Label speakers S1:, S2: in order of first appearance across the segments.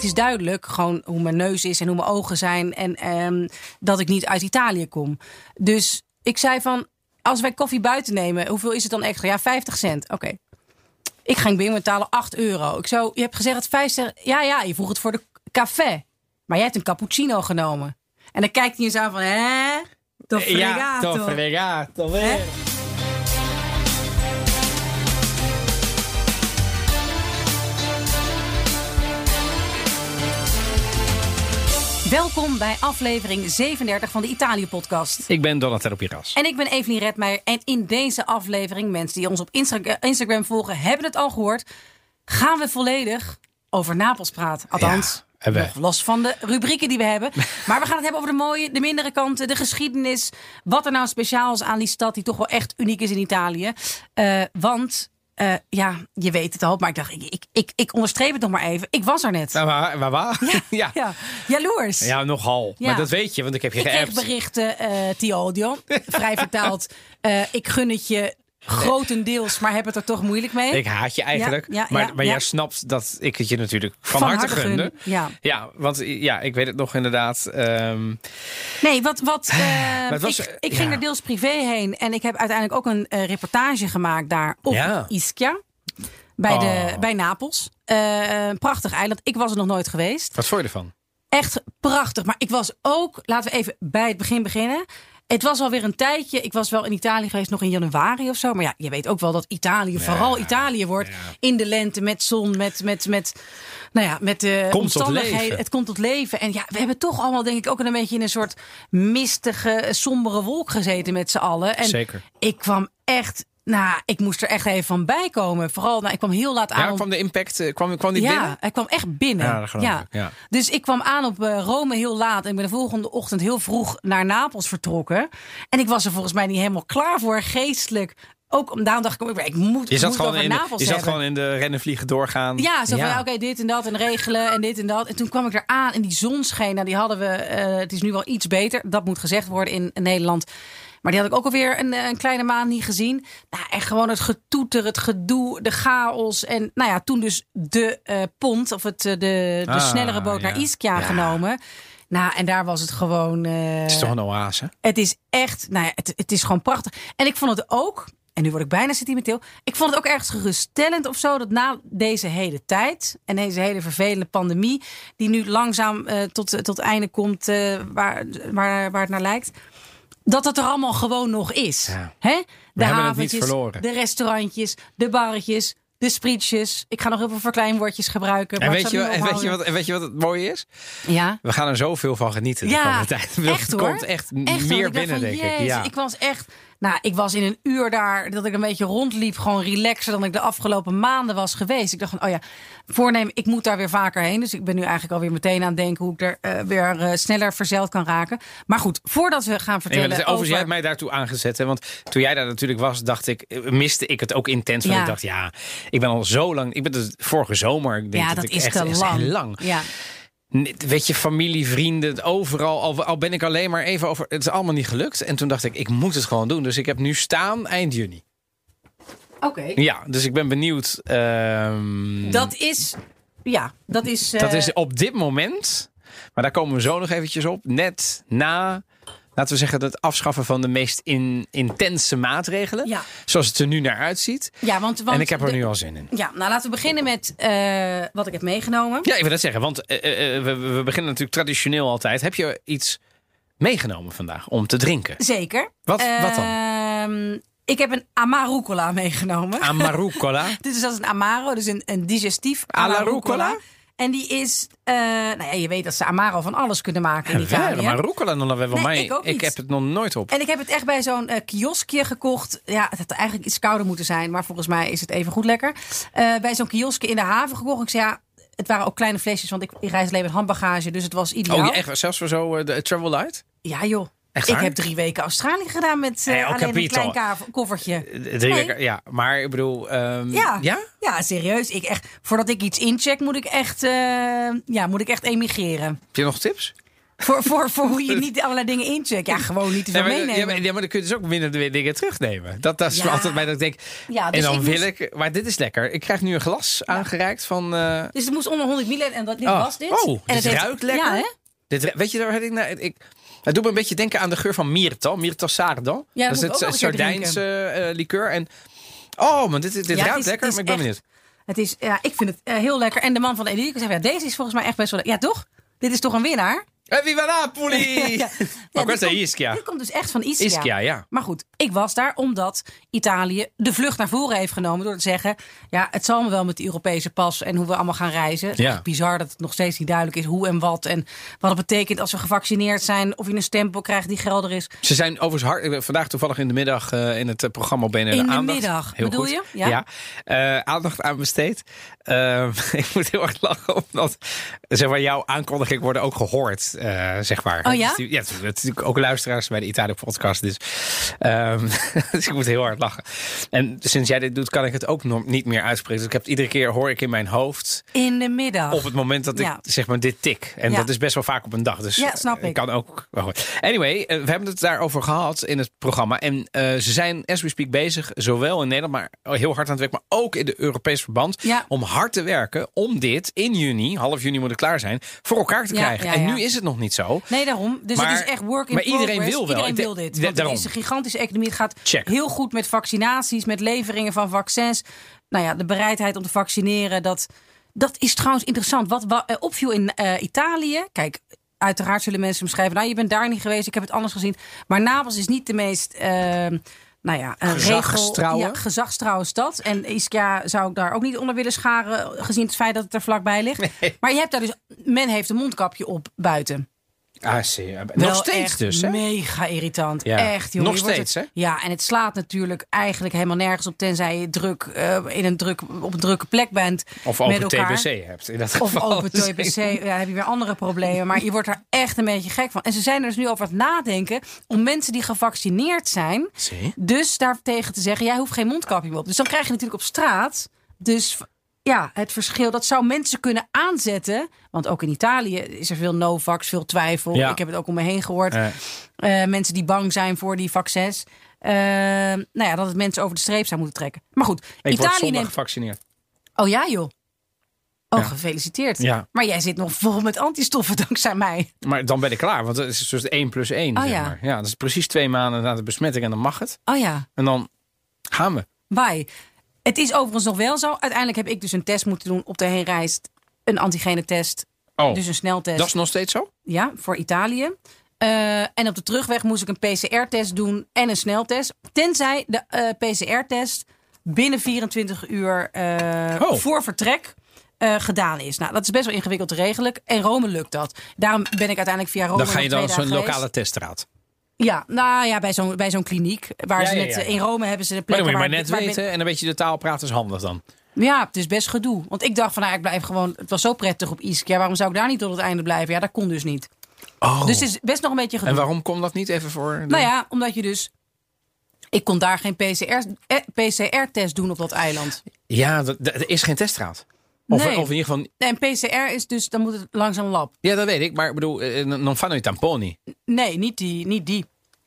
S1: het is duidelijk gewoon hoe mijn neus is en hoe mijn ogen zijn. En ehm, dat ik niet uit Italië kom. Dus ik zei van, als wij koffie buiten nemen, hoeveel is het dan extra? Ja, 50 cent. Oké. Ik ga in binnen betalen 8 euro. Ik zo, je hebt gezegd het 50. Ja, ja, je vroeg het voor de café. Maar jij hebt een cappuccino genomen. En dan kijkt hij eens aan van, hè? Toch
S2: Ja, toch fregato.
S1: Hè? Welkom bij aflevering 37 van de Italië-podcast.
S2: Ik ben Donatello Piras.
S1: En ik ben Evelien Redmeijer. En in deze aflevering, mensen die ons op Insta- Instagram volgen, hebben het al gehoord. Gaan we volledig over Napels praten. Althans,
S2: Ja,
S1: nog los van de rubrieken die we hebben. Maar we gaan het hebben over de mooie, de mindere kanten, de geschiedenis. Wat er nou speciaal is aan die stad die toch wel echt uniek is in Italië. Eh, want, eh, ja, je weet het al. Maar ik dacht, ik, ik, ik, ik onderstreep het nog maar even. Ik was er net.
S2: Nou, waar, waar, waar? Ja. ja.
S1: Ja, jaloers.
S2: nogal.
S1: Ja.
S2: Maar dat weet je, want ik heb je
S1: Ik kreeg
S2: geappt.
S1: berichten, eh Ti odio. Vrij vertaald. eh, ik gun het je grotendeels, maar heb het er toch moeilijk mee.
S2: Ik haat je eigenlijk.
S1: Ja, ja,
S2: maar
S1: ja,
S2: maar jij snapt dat ik het je natuurlijk van, harte gunde.
S1: Ja.
S2: Ja, want ja, ik weet het nog inderdaad. ehm,
S1: Nee, wat. wat eh,
S2: was,
S1: ik ik ging er deels privé heen en ik heb uiteindelijk ook een eh, reportage gemaakt daar op
S2: Ja.
S1: Ischia. Bij, de,
S2: Oh.
S1: bij Napels. Eh, een prachtig eiland. Ik was er nog nooit geweest.
S2: wat vond je ervan?
S1: Echt prachtig. Maar ik was ook, laten we even bij het begin beginnen. Het was alweer een tijdje. Ik was wel in Italië geweest, nog in januari of zo. Maar ja, je weet ook wel dat Italië vooral Italië wordt. In de lente, met zon, met, met, met, nou ja, met de
S2: Komt tot
S1: omstandigheden.
S2: leven.
S1: Het komt tot leven. En ja, we hebben toch allemaal, denk ik, ook een beetje in een soort mistige, sombere wolk gezeten met z'n allen. En
S2: Zeker.
S1: ik kwam echt, nou, ik moest er echt even van bijkomen. Vooral, nou, ik kwam heel laat aan.
S2: Ja,
S1: op-
S2: kwam de impact, eh, kwam, kwam die
S1: ja,
S2: binnen?
S1: hij kwam echt binnen.
S2: Ja, dat geloof ik, ja.
S1: Dus ik kwam aan op eh, Rome heel laat. En ik ben de volgende ochtend heel vroeg naar Napels vertrokken. En ik was er volgens mij niet helemaal klaar voor, geestelijk. Ook om daarom dacht ik, ik moet,
S2: Je
S1: ik
S2: zat,
S1: moet
S2: gewoon
S1: over
S2: in, de-
S1: Napels
S2: je zat gewoon in de rennen vliegen doorgaan.
S1: Ja, zo van ja, oké, dit en dat en regelen en dit en dat. En toen kwam ik er aan en die zon scheen. Nou, die hadden we, eh, het is nu wel iets beter. Dat moet gezegd worden in, Nederland. Maar die had ik ook alweer een, eh, een kleine maand niet gezien. Nou, en gewoon het getoeter, het gedoe, de chaos. En nou ja, toen dus de eh, pont of het, eh, de, de
S2: Ah,
S1: snellere boot naar. Ischia
S2: Ja.
S1: genomen. Nou, en daar was het gewoon...
S2: Het is toch een oase?
S1: het is echt, nou ja, het, het is gewoon prachtig. En ik vond het ook, en nu word ik bijna sentimenteel. Ik vond het ook ergens geruststellend of zo. Dat na deze hele tijd en deze hele vervelende pandemie. die nu langzaam tot, tot einde komt. waar, waar, waar het naar lijkt. Dat het er allemaal gewoon nog is.
S2: Ja.
S1: Hè? De haventjes,
S2: verloren.
S1: de restaurantjes, de barretjes, de sprietjes. Ik ga nog heel veel verkleinwoordjes gebruiken.
S2: En weet, je, en, weet je wat, en weet je wat het mooie is?
S1: Ja.
S2: We gaan er zoveel van genieten de
S1: Ja,
S2: komende tijd.
S1: echt hoor.
S2: komt echt, meer binnen,
S1: van,
S2: denk ik. Ja.
S1: Ik was echt. Nou, ik was in een uur daar dat ik een beetje rondliep, gewoon relaxer dan ik de afgelopen maanden was geweest. Ik dacht van, oh ja, voornemen, ik moet daar weer vaker heen. Dus ik ben nu eigenlijk alweer meteen aan het denken hoe ik er eh, weer eh, sneller verzeild kan raken. Maar goed, voordat we gaan
S2: Nee,
S1: vertellen
S2: is- overigens, jij hebt mij daartoe aangezet. Hè? Want toen jij daar natuurlijk was, dacht ik, eh, miste ik het ook intens. Want
S1: Ja.
S2: ik dacht, ja, ik ben al zo lang. Ik ben dus vorige zomer. Ik denk
S1: ja,
S2: dat,
S1: dat
S2: ik
S1: is
S2: echt,
S1: te lang.
S2: lang.
S1: Ja.
S2: Weet je, familie, vrienden, overal. Al, al ben ik alleen maar even over. Het is allemaal niet gelukt. En toen dacht ik, ik moet het gewoon doen. Dus ik heb nu staan eind juni.
S1: Oké.
S2: Ja, dus ik ben benieuwd. ehm,
S1: Dat is, ja, dat is.
S2: dat
S1: eh,
S2: is op dit moment. Maar daar komen we zo nog eventjes op. Net na. Laten we zeggen, het afschaffen van de meest in, intense maatregelen.
S1: Ja.
S2: Zoals het er nu naar uitziet.
S1: Ja, want, want
S2: en ik heb er
S1: de-
S2: nu al zin in.
S1: Ja, nou laten we beginnen met eh, wat ik heb meegenomen.
S2: Ja, ik wil dat zeggen. Want eh, eh, we, we beginnen natuurlijk traditioneel altijd. Heb je iets meegenomen vandaag om te drinken?
S1: Zeker.
S2: Wat- wat dan?
S1: Ehm, ik heb een Amarucola meegenomen.
S2: Amarucola.
S1: Dit is als een Amaro, dus een, een digestief
S2: Alla
S1: alla
S2: rucola?
S1: rucola. En die is, eh, nou ja, je weet dat ze Amaro van alles kunnen maken in
S2: Ja,
S1: Italië.
S2: maar rucola nog wel
S1: Nee,
S2: mij.
S1: ik ook niet.
S2: heb het nog nooit op.
S1: En ik heb het echt bij zo'n eh, kioskje gekocht. Ja, het had eigenlijk iets kouder moeten zijn, maar volgens mij is het even goed lekker. Eh, bij zo'n kioskje in de haven gekocht. Ik zei ja, het waren ook kleine flesjes, want ik, ik reis alleen met handbagage, dus het was ideaal.
S2: Oh, ja, echt? Zelfs voor zo de Travel Light?
S1: Ja joh.
S2: Echt
S1: ik heb drie weken Australië gedaan met
S2: oh,
S1: alleen een klein koffertje.
S2: Eh, Drie
S1: Nee.
S2: weken, ja. Maar ik bedoel... ehm,
S1: Ja.
S2: ja?
S1: Ja, serieus. Ik echt, voordat ik iets incheck, moet ik echt, eh, ja, moet ik echt emigreren.
S2: Heb je nog tips?
S1: Voor, voor, voor hoe je niet allerlei dingen incheckt. Ja, gewoon niet te veel
S2: Ja, maar, ja,
S1: meenemen.
S2: maar, ja, maar dan kun je dus ook minder de dingen terugnemen. Dat, dat is
S1: Ja.
S2: altijd bij dat ik denk.
S1: Ja,
S2: en
S1: dus
S2: dan
S1: ik
S2: wil
S1: moest-
S2: ik. Maar dit is lekker. Ik krijg nu een glas aangereikt van. eh,
S1: Dus het moest onder 100 milliliter en dat, dit
S2: Oh.
S1: was dit.
S2: Oh,
S1: en
S2: dit
S1: het
S2: ruikt lekker.
S1: Ja, hè?
S2: dit, weet je, daar had ik, nou, ik. Het doet me een beetje denken aan de geur van Myrtal. Myrtal Sardo.
S1: Ja,
S2: dat is
S1: dat
S2: het
S1: keer
S2: Sardijnse eh liqueur. En, oh, maar dit, dit
S1: Ja,
S2: ruikt
S1: is-
S2: lekker. maar ik ben
S1: echt-
S2: benieuwd.
S1: Het is, ja, ik vind het eh, heel lekker. En de man van de Elite zei, ja, deze is volgens mij echt best wel... Ja, toch? Dit is toch een winnaar?
S2: Eh, viva Napoli!
S1: Ja. Dit
S2: è
S1: komt-
S2: Ischia.
S1: Dit komt dus echt van Ischia.
S2: Ischia, ja.
S1: Maar goed, ik was daar omdat Italië de vlucht naar voren heeft genomen. Door te zeggen, ja, het zal me wel met die Europese pas en hoe we allemaal gaan reizen. Het is
S2: Ja.
S1: bizar dat het nog steeds niet duidelijk is hoe en wat. En wat het betekent als we gevaccineerd zijn. Of je een stempel krijgt die gelder is.
S2: Ze zijn overigens hard. ben Vandaag toevallig in de middag eh, in het eh, programma BNR
S1: In de
S2: aandacht.
S1: middag,
S2: Heel
S1: bedoel
S2: goed.
S1: je? Ja.
S2: Ja. Eh, aandacht aan besteed. Eh, ik moet heel erg lachen omdat zeg maar, jouw aankondiging worden ook gehoord. Eh, zeg maar.
S1: Oh ja?
S2: Ja, het natuurlijk ook luisteraars bij de Italië podcast. Dus, ehm, dus ik moet heel hard lachen. En sinds jij dit doet, kan ik het ook nog niet meer uitspreken. Dus ik heb het iedere keer hoor ik in mijn hoofd
S1: In de middag.
S2: op het moment dat ik zeg maar dit tik. En
S1: Ja.
S2: dat is best wel vaak op een dag. Dus
S1: Ja, snap
S2: eh,
S1: ik.
S2: kan ook. Anyway, eh, we hebben het daarover gehad in het programma. En ze zijn, as we speak, bezig, zowel in Nederland, maar heel hard aan het werk, maar ook in de Europees verband.
S1: Ja.
S2: Om hard te werken om dit in juni, half juni moet het klaar zijn, voor elkaar te krijgen. en nu is het nog niet zo.
S1: Nee, daarom. Dus
S2: Maar-
S1: het is echt work in
S2: maar iedereen wil wel.
S1: Iedereen wil dit. Want
S2: daarom.
S1: het is een gigantische economie. Het gaat
S2: Check.
S1: heel goed met vaccinaties, met leveringen van vaccins. Nou ja, de bereidheid om te vaccineren, dat, dat is trouwens interessant. Wat, wa- eh, opviel in eh, Italië, kijk... Uiteraard zullen mensen beschrijven, nou je bent daar niet geweest, ik heb het anders gezien. Maar Napels is niet de meest, eh, nou ja, een
S2: Gezagstrouwe.
S1: regel, ja, gezagstrouwe stad. En Ischia zou ik daar ook niet onder willen scharen, gezien het feit dat het er vlakbij ligt. Maar je hebt daar dus, men heeft een mondkapje op buiten.
S2: Ah.
S1: Wel
S2: Nog steeds dus, hè?
S1: Mega irritant.
S2: Ja.
S1: Echt, jongen.
S2: Nog steeds, hè?
S1: Ja, en het slaat natuurlijk eigenlijk helemaal nergens op... tenzij je druk, eh, in een druk, op een drukke plek bent
S2: Of open. TBC hebt. In dat
S1: Of
S2: geval.
S1: open TBC, ja, heb je weer andere problemen. Maar je wordt er echt een beetje gek van. En ze zijn er dus nu over het nadenken... om mensen die gevaccineerd zijn...
S2: Zie.
S1: dus daartegen te zeggen... jij hoeft geen mondkapje meer op. Dus dan krijg je natuurlijk op straat... dus ja, het verschil, dat zou mensen kunnen aanzetten. Want ook in Italië is er veel no-vax, veel twijfel.
S2: Ja.
S1: Ik heb het ook om me heen gehoord.
S2: Eh,
S1: mensen die bang zijn voor die vaccins. Eh, nou ja, dat het mensen over de streep zou moeten trekken. Maar goed,
S2: ik
S1: Italië
S2: zondag
S1: neemt...
S2: gevaccineerd.
S1: Oh ja, joh. Oh,
S2: Ja.
S1: gefeliciteerd.
S2: Ja.
S1: Maar jij zit nog vol met antistoffen dankzij mij.
S2: Maar dan ben ik klaar, want het is dus 1 plus 1.
S1: Oh,
S2: zeg
S1: ja.
S2: maar. ja, dat is precies twee maanden na de besmetting en dan mag het.
S1: Oh ja,
S2: En dan gaan we.
S1: bye. Het is overigens nog wel zo. Uiteindelijk heb ik dus een test moeten doen op de heenreis. Een antigene-test.
S2: Oh,
S1: Dus een sneltest.
S2: dat is nog steeds zo?
S1: Ja, voor Italië. Eh, en op de terugweg moest ik een PCR-test doen en een sneltest. Tenzij de eh, PCR-test binnen 24 uur eh,
S2: Oh.
S1: voor vertrek gedaan is. Nou, dat is best wel ingewikkeld te regelen. En Rome lukt dat. Daarom ben ik uiteindelijk via Rome
S2: Dan ga je dan zo'n lokale teststraat.
S1: Ja, nou ja, bij zo'n bij zo'n kliniek. Waar
S2: Ja,
S1: ze
S2: ja,
S1: net,
S2: ja, ja.
S1: In Rome hebben ze de
S2: Maar
S1: plek
S2: dan moet je maar net
S1: waar-
S2: weten en een beetje de taal praten is handig dan.
S1: Ja, het is best gedoe. Want ik dacht van, nou, ik blijf gewoon... Het was zo prettig op Ischia. Waarom zou ik daar niet tot het einde blijven? Ja, dat kon dus niet.
S2: Oh.
S1: Dus het is best nog een beetje gedoe.
S2: en waarom komt dat niet even voor? de-
S1: Nou ja, omdat je dus... Ik kon daar geen PCR eh, PCR-test doen op dat eiland.
S2: Ja, er is geen teststraat. Of,
S1: Nee.
S2: of in ieder geval,
S1: En PCR is dus, dan moet het langs een lab.
S2: ja, dat weet ik. Maar ik bedoel, non fanno i tamponi.
S1: Nee, niet die. Niet die.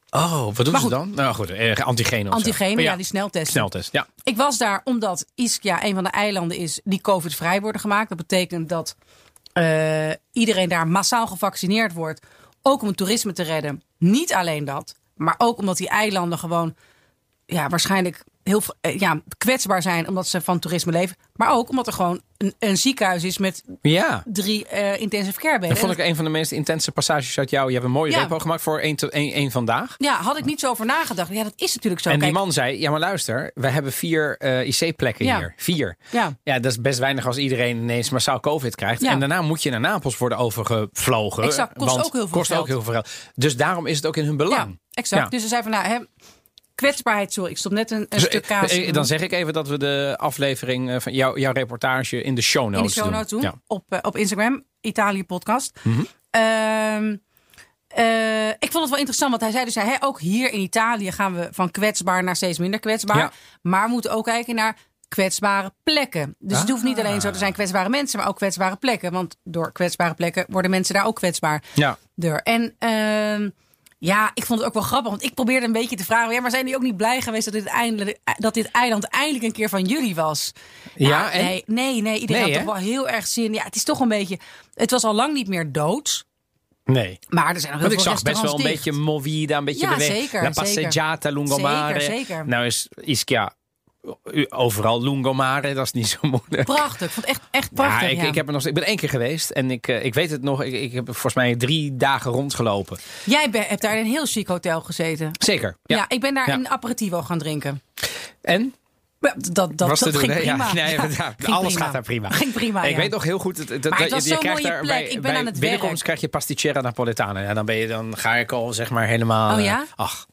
S2: Oh, wat doen ze dan? Nou goed, eh, antigene of zo.
S1: Antigene,
S2: Maar
S1: ja, die sneltest.
S2: Sneltest, ja.
S1: Ik was daar omdat Ischia een van de eilanden is die COVID-vrij worden gemaakt. Dat betekent dat eh, iedereen daar massaal gevaccineerd wordt. Ook om het toerisme te redden. Niet alleen dat, maar ook omdat die eilanden gewoon ja, waarschijnlijk heel eh, ja, kwetsbaar zijn omdat ze van toerisme leven. Maar ook omdat er gewoon een, een ziekenhuis is met
S2: Ja,
S1: drie eh, intensive care bedden.
S2: dat vond ik een van de meest intense passages uit jou. Je hebt een mooie
S1: Ja.
S2: repo gemaakt voor één, één, één vandaag.
S1: Ja, had ik niet zo over nagedacht. Ja, dat is natuurlijk zo.
S2: en die man zei, ja maar luister, we hebben vier eh, IC-plekken
S1: Ja.
S2: hier. Vier.
S1: Ja.
S2: Ja, dat is best weinig als iedereen ineens massaal COVID krijgt.
S1: Ja.
S2: En daarna moet je naar Napels worden overgevlogen.
S1: Exact, kost ook heel veel
S2: kost
S1: geld.
S2: ook heel veel geld. Dus daarom is het ook in hun belang.
S1: Ja, exact. Dus ze zei van, nou, hè, kwetsbaarheid, sorry, ik stop net een, een
S2: Dus,
S1: stuk kaas.
S2: dan zeg ik even dat we de aflevering eh, van jou, jouw reportage in de show
S1: in de
S2: notes
S1: show notes doen.
S2: Ja. Mhm.
S1: Op, eh, op Instagram, Italië podcast. Ehm, eh, ik vond het wel interessant, want hij zei dus, hè, ook hier in Italië gaan we van kwetsbaar naar steeds minder kwetsbaar.
S2: Ja.
S1: Maar we moeten ook kijken naar kwetsbare plekken. Dus het hoeft niet alleen zo te zijn kwetsbare mensen, maar ook kwetsbare plekken. Want door kwetsbare plekken worden mensen daar ook kwetsbaar.
S2: Ja.
S1: deur. En ehm, ja, ik vond het ook wel grappig. Want ik probeerde een beetje te vragen. Ja, maar zijn jullie ook niet blij geweest dat dit, eindelijk, dat dit eiland eindelijk een keer van jullie was?
S2: Ja, en?
S1: nee, nee, nee. Iedereen
S2: Nee,
S1: had
S2: hè?
S1: toch wel heel erg zin. Ja, het is toch een beetje. Het was al lang niet meer doods.
S2: Nee.
S1: Maar er zijn nog heel
S2: Want ik
S1: veel
S2: zag best wel een beetje movida, een beetje
S1: Ja,
S2: beweging.
S1: zeker,
S2: La passeggiata, lungomare.
S1: Zeker, zeker.
S2: Nou is Ischia overal lungomare, dat is niet zo moeilijk.
S1: Prachtig. Ik vond echt, echt prachtig.
S2: Ja, ik,
S1: ja.
S2: ik, heb er nog, ik ben één keer geweest en ik, eh, ik weet het nog. Ik, ik heb volgens mij drie dagen rondgelopen.
S1: Jij be- hebt daar in een heel chic hotel gezeten.
S2: Zeker.
S1: Ja,
S2: Ja.
S1: ik ben daar een aperitivo gaan drinken.
S2: En?
S1: Dat, dat, dat ging prima.
S2: nee,
S1: Ja,
S2: ja,
S1: ging
S2: alles gaat daar prima.
S1: Ging prima,
S2: ik
S1: ja.
S2: weet nog heel goed. Dat, dat, je krijgt daar
S1: plek.
S2: Bij,
S1: Ik ben
S2: bij
S1: aan het
S2: binnenkomst
S1: werk.
S2: krijg je pasticcera napoletana. Ja, dan, ben je, dan ga ik al zeg maar helemaal.
S1: Oh ja?
S2: eh, ach.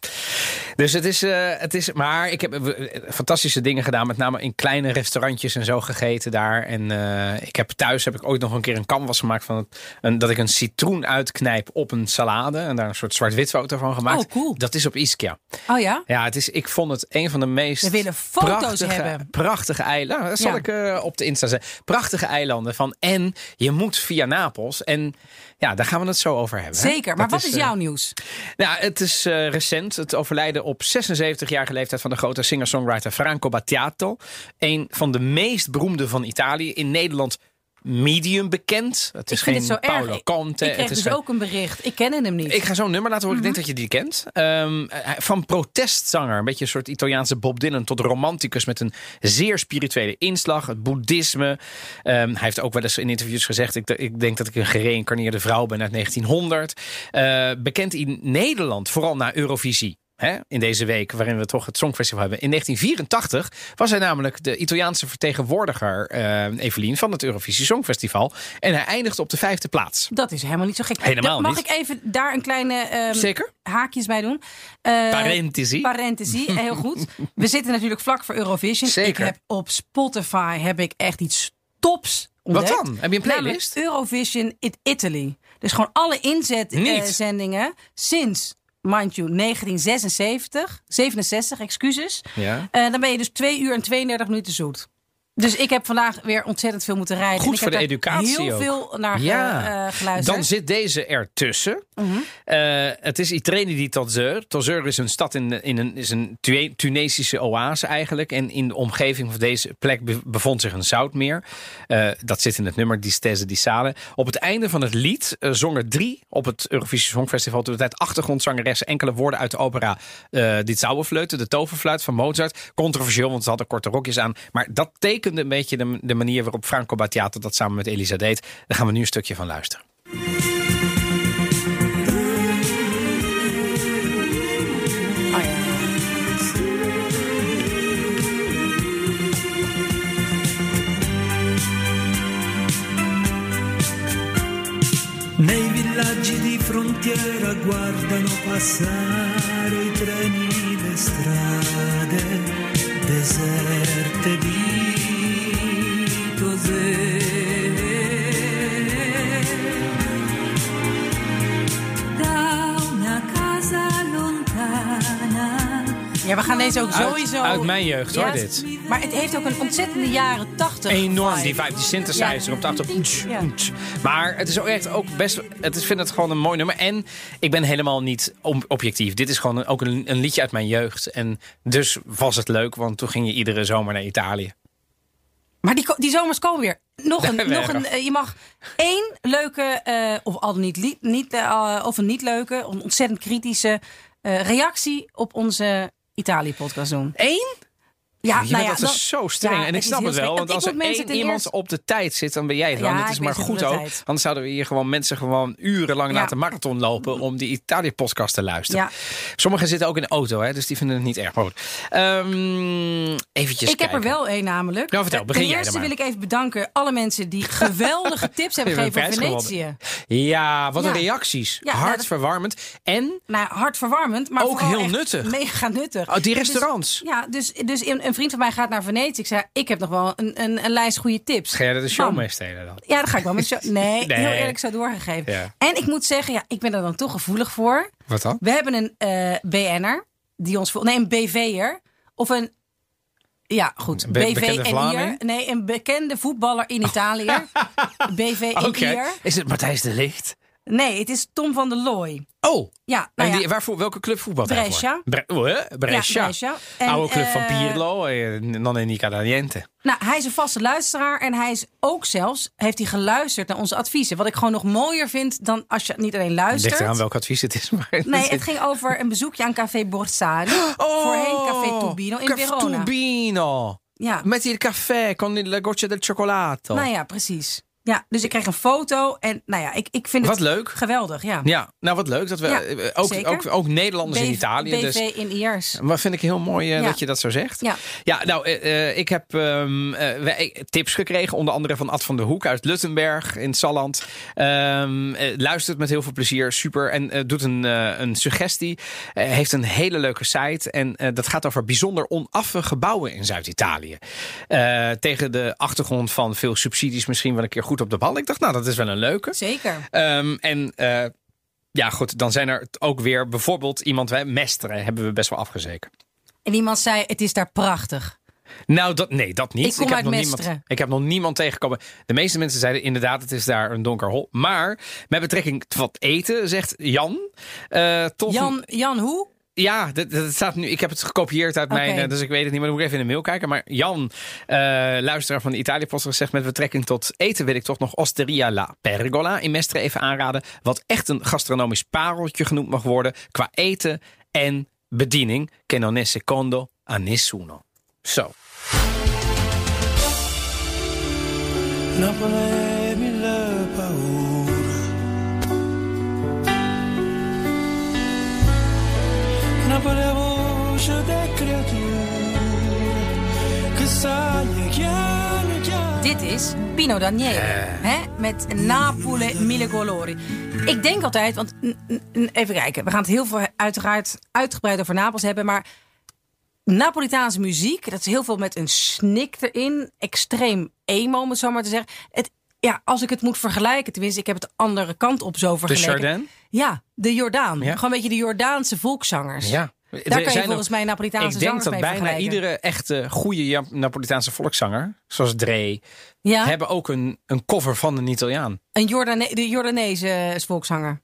S2: Dus het is, eh, het is. Maar ik heb eh, fantastische dingen gedaan. Met name in kleine restaurantjes en zo gegeten daar. En eh, ik heb thuis heb ik ooit nog een keer een canvas gemaakt van het, een, dat ik een citroen uitknijp op een salade. En daar een soort zwart-wit foto van gemaakt.
S1: Oh, cool.
S2: Dat is op Ischia.
S1: Oh ja?
S2: Ja, het is, ik vond het een van de meest.
S1: We willen foto's
S2: prachtige,
S1: hebben.
S2: Prachtige eilanden. Dat zal
S1: Ja.
S2: ik eh, op de Insta zetten. Prachtige eilanden van. En je moet via Napels. En ja, daar gaan we het zo over hebben. hè?
S1: Zeker. Maar
S2: Dat
S1: wat is,
S2: eh,
S1: jouw nieuws?
S2: nou, het is eh, recent. Het overlijden op 76-jarige leeftijd van de grote singer-songwriter Franco Battiato. Een van de meest beroemde van Italië. In Nederland medium bekend. Het is geen
S1: het
S2: Paolo. Conte.
S1: ik kreeg
S2: het is
S1: dus ook een bericht. Ik ken hem niet.
S2: ik ga zo'n nummer laten horen.
S1: Mhm.
S2: Ik denk dat je die kent. Ehm, eh, van protestzanger. Een beetje een soort Italiaanse Bob Dylan. Tot romanticus met een zeer spirituele inslag. Het boeddhisme. Ehm, hij heeft ook wel eens in interviews gezegd. Ik, ik denk dat ik een gereïncarneerde vrouw ben uit 1900. Eh, bekend in Nederland. Vooral na Eurovisie. Hè, in deze week waarin we toch het Songfestival hebben. In 1984 was hij namelijk de Italiaanse vertegenwoordiger, eh, Evelien, van het Eurovisie Songfestival. En hij eindigde op de vijfde plaats.
S1: Dat is helemaal niet zo gek.
S2: Helemaal
S1: Mag
S2: niet.
S1: ik even daar een kleine ehm,
S2: Zeker?
S1: haakjes bij doen? Eh,
S2: Parentesi.
S1: Parentesi, heel goed. We zitten natuurlijk vlak voor Eurovision.
S2: Zeker.
S1: Ik heb op Spotify heb ik echt iets tops ontdekt.
S2: Wat dan? Heb je een playlist?
S1: Namelijk Eurovision in Italy. Dus gewoon alle inzetzendingen sinds, mind you, 1976, 67, excuses.
S2: Ja.
S1: Eh, dan ben je dus 2 uur en 32 minuten zoet. Dus ik heb vandaag weer ontzettend veel moeten rijden.
S2: Goed
S1: en ik
S2: voor
S1: heb
S2: de educatie
S1: heel
S2: ook.
S1: veel naar ge-
S2: Ja.
S1: eh, geluisterd.
S2: Dan zit deze ertussen.
S1: Mhm.
S2: Eh, het is Itreni di Tozeur. Tozeur is een stad in, in een, is een Tunesische oase eigenlijk. En in de omgeving van deze plek be- bevond zich een zoutmeer. Eh, dat zit in het nummer Distese di Sale. Op het einde van het lied eh, zongen drie op het Eurovisie Songfestival toen de tijd achtergrondzangeressen enkele woorden uit de opera uh, Dit Zauberfleuten, de toverfluit van Mozart. Controversieel, want ze hadden korte rokjes aan. Maar dat tekende een beetje de, manier waarop Franco Battiato dat samen met Elisa deed. Daar gaan we nu een stukje van luisteren.
S3: Nei villaggi di frontiera guardano passare i treni, le strade deserte di
S1: Ja, we gaan deze ook sowieso...
S2: uit mijn jeugd, hoor, dit.
S1: Maar het heeft ook een ontzettende jaren 80
S2: Enorm,
S1: vibe.
S2: die vibe, die synthesizer
S1: Ja.
S2: op de achtergrond.
S1: Ja.
S2: Maar het is ook echt ook best. Het is, vind het gewoon een mooi nummer. En ik ben helemaal niet objectief. Dit is gewoon een- ook een, een liedje uit mijn jeugd. En dus was het leuk, want toen ging je iedere zomer naar Italië.
S1: Maar die, die zomers komen weer. Nog een, nog een,
S2: je.
S1: eh, je mag één leuke, eh, of al niet, niet eh, of een niet leuke, een ontzettend kritische reactie op onze Italië-podcast doen.
S2: Eén?
S1: Ja,
S2: je
S1: nou ja, dat-
S2: zo streng.
S1: ja,
S2: en ik
S1: is
S2: snap het wel. Want als er één iemand
S1: eerste-
S2: op de tijd zit, dan ben jij het.
S1: Ja,
S2: En dat is maar goed
S1: de
S2: ook.
S1: tijd.
S2: Anders zouden we hier gewoon mensen gewoon urenlang laten marathon lopen om die Italië-podcast te luisteren. Sommigen zitten ook in de auto, hè, dus die vinden het niet erg. Goed. Ehm, eventjes
S1: Ik heb er wel één namelijk.
S2: Ja, vertel,
S1: Eh,
S2: begin
S1: Ten
S2: jij
S1: eerste
S2: dan maar.
S1: wil ik even bedanken alle mensen die geweldige tips hebben gegeven
S2: prijs
S1: Venetië.
S2: Ja, wat een reacties.
S1: Nou,
S2: Hartverwarmend. En
S1: Nou, hartverwarmend, maar
S2: Ook heel nuttig.
S1: Mega nuttig.
S2: oh, die
S1: Dus-
S2: restaurants.
S1: ja, dus, dus een, vriend van mij gaat naar Venetië. Ik zei, ik heb nog wel een, een, een lijst goede tips.
S2: Ga jij er de show mee stelen dan?
S1: Ja, dat ga ik wel met show. Nee,
S2: Nee.
S1: heel eerlijk zo doorgegeven.
S2: Ja.
S1: En ik moet zeggen, ja, ik ben er dan toch gevoelig voor.
S2: Wat dan?
S1: We hebben een eh BN'er die ons vol- nee, een BV'er of een ja, goed.
S2: Be-
S1: BV
S2: Vlaming?
S1: Nee, een bekende voetballer in Italië. BV
S2: Oké.
S1: en
S2: Is het Matthijs de Licht?
S1: Nee, het is Tom van der Looy.
S2: Oh,
S1: Ja, nou
S2: en
S1: ja.
S2: die, waarvoor, welke club voetbalt hij
S1: Brescia.
S2: voor? Bre oh? Brescia.
S1: Ja, Brescia. En,
S2: Oude club van
S1: eh,
S2: Pirlo, non è mica da niente.
S1: Nou, hij is een vaste luisteraar en hij is ook zelfs, heeft hij geluisterd naar onze adviezen. Wat ik gewoon nog mooier vind dan als je niet alleen luistert.
S2: Ligt eraan welk advies het is. Maar
S1: Nee, het ging over een bezoekje aan Café Borsari.
S2: Oh,
S1: voorheen Café Tubino in
S2: Café
S1: Verona.
S2: Tubino.
S1: Ja,
S2: Met il caffè con il goccia del cioccolato.
S1: nou ja, precies. Ja, dus ik kreeg een foto en nou ja, ik, ik vind
S2: Wat
S1: het
S2: leuk.
S1: geweldig. Ja.
S2: Ja, nou wat leuk dat we
S1: Ja,
S2: ook, ook, ook Nederlanders in Italië.
S1: BV
S2: Dus
S1: in.
S2: Maar vind ik heel mooi eh,
S1: Ja.
S2: dat je dat zo zegt.
S1: Ja.
S2: Ja, nou, eh, eh, ik heb wij- tips gekregen, onder andere van Ad van der Hoek uit Luttenberg in Salland. Ehm, eh, luistert met heel veel plezier, super. En doet een, een suggestie. Heeft een hele leuke site. En dat gaat over bijzonder onaffe gebouwen in Zuid-Italië. Tegen de achtergrond van veel subsidies misschien wel een keer goed op de bal. Ik dacht, nou, dat is wel een leuke.
S1: Zeker.
S2: Ehm, en eh, ja, goed, dan zijn er ook weer bijvoorbeeld iemand, wij Mesteren hebben we best wel afgezeken.
S1: En iemand zei, het is daar prachtig.
S2: Nou, dat, nee, dat niet.
S1: Ik kom
S2: heb
S1: uit
S2: nog
S1: Mesteren.
S2: niemand, ik heb nog niemand tegengekomen. De meeste mensen zeiden inderdaad, het is daar een donker hol. Maar met betrekking tot eten, zegt Jan. eh, toch,
S1: Jan, Jan hoe?
S2: Ja, dat, dat staat nu. Ik heb het gekopieerd uit mijn. Eh, dus ik weet het niet, maar dan moet ik even in de mail kijken. Maar Jan, eh, luisteraar van de Italië-post, zegt met betrekking tot eten wil ik toch nog Osteria La Pergola in Mestre even aanraden. Wat echt een gastronomisch pareltje genoemd mag worden qua eten en bediening. Che non è secondo a nessuno. Zo.
S3: Napoli mille paure. Napoli è voce de creature che sai chiaro chiaro.
S1: Dit is Pino Daniele. Hè? Met Napoli Mille Colori. Ik denk altijd, want even kijken. We gaan het heel veel uiteraard uitgebreid over Napels hebben. Maar Napolitaanse muziek, dat is heel veel met een snik erin. Extreem emo, om het zo maar te zeggen. Het, ja, als ik het moet vergelijken, tenminste, ik heb het de andere kant op zo
S2: De
S1: vergeleken.
S2: Chardin?
S1: Ja, de Jordaan.
S2: Ja.
S1: Gewoon een beetje de Jordaanse volkszangers.
S2: Ja.
S1: Daar
S2: Er
S1: kan je
S2: zijn
S1: volgens mij Napolitaanse
S2: Ik denk
S1: zangers
S2: dat
S1: mee
S2: bijna iedere echte goede Napolitaanse volkszanger, zoals Dre,
S1: ja,
S2: hebben ook een, een cover van een Italiaan.
S1: een Jordane de Jordaanese volkszanger.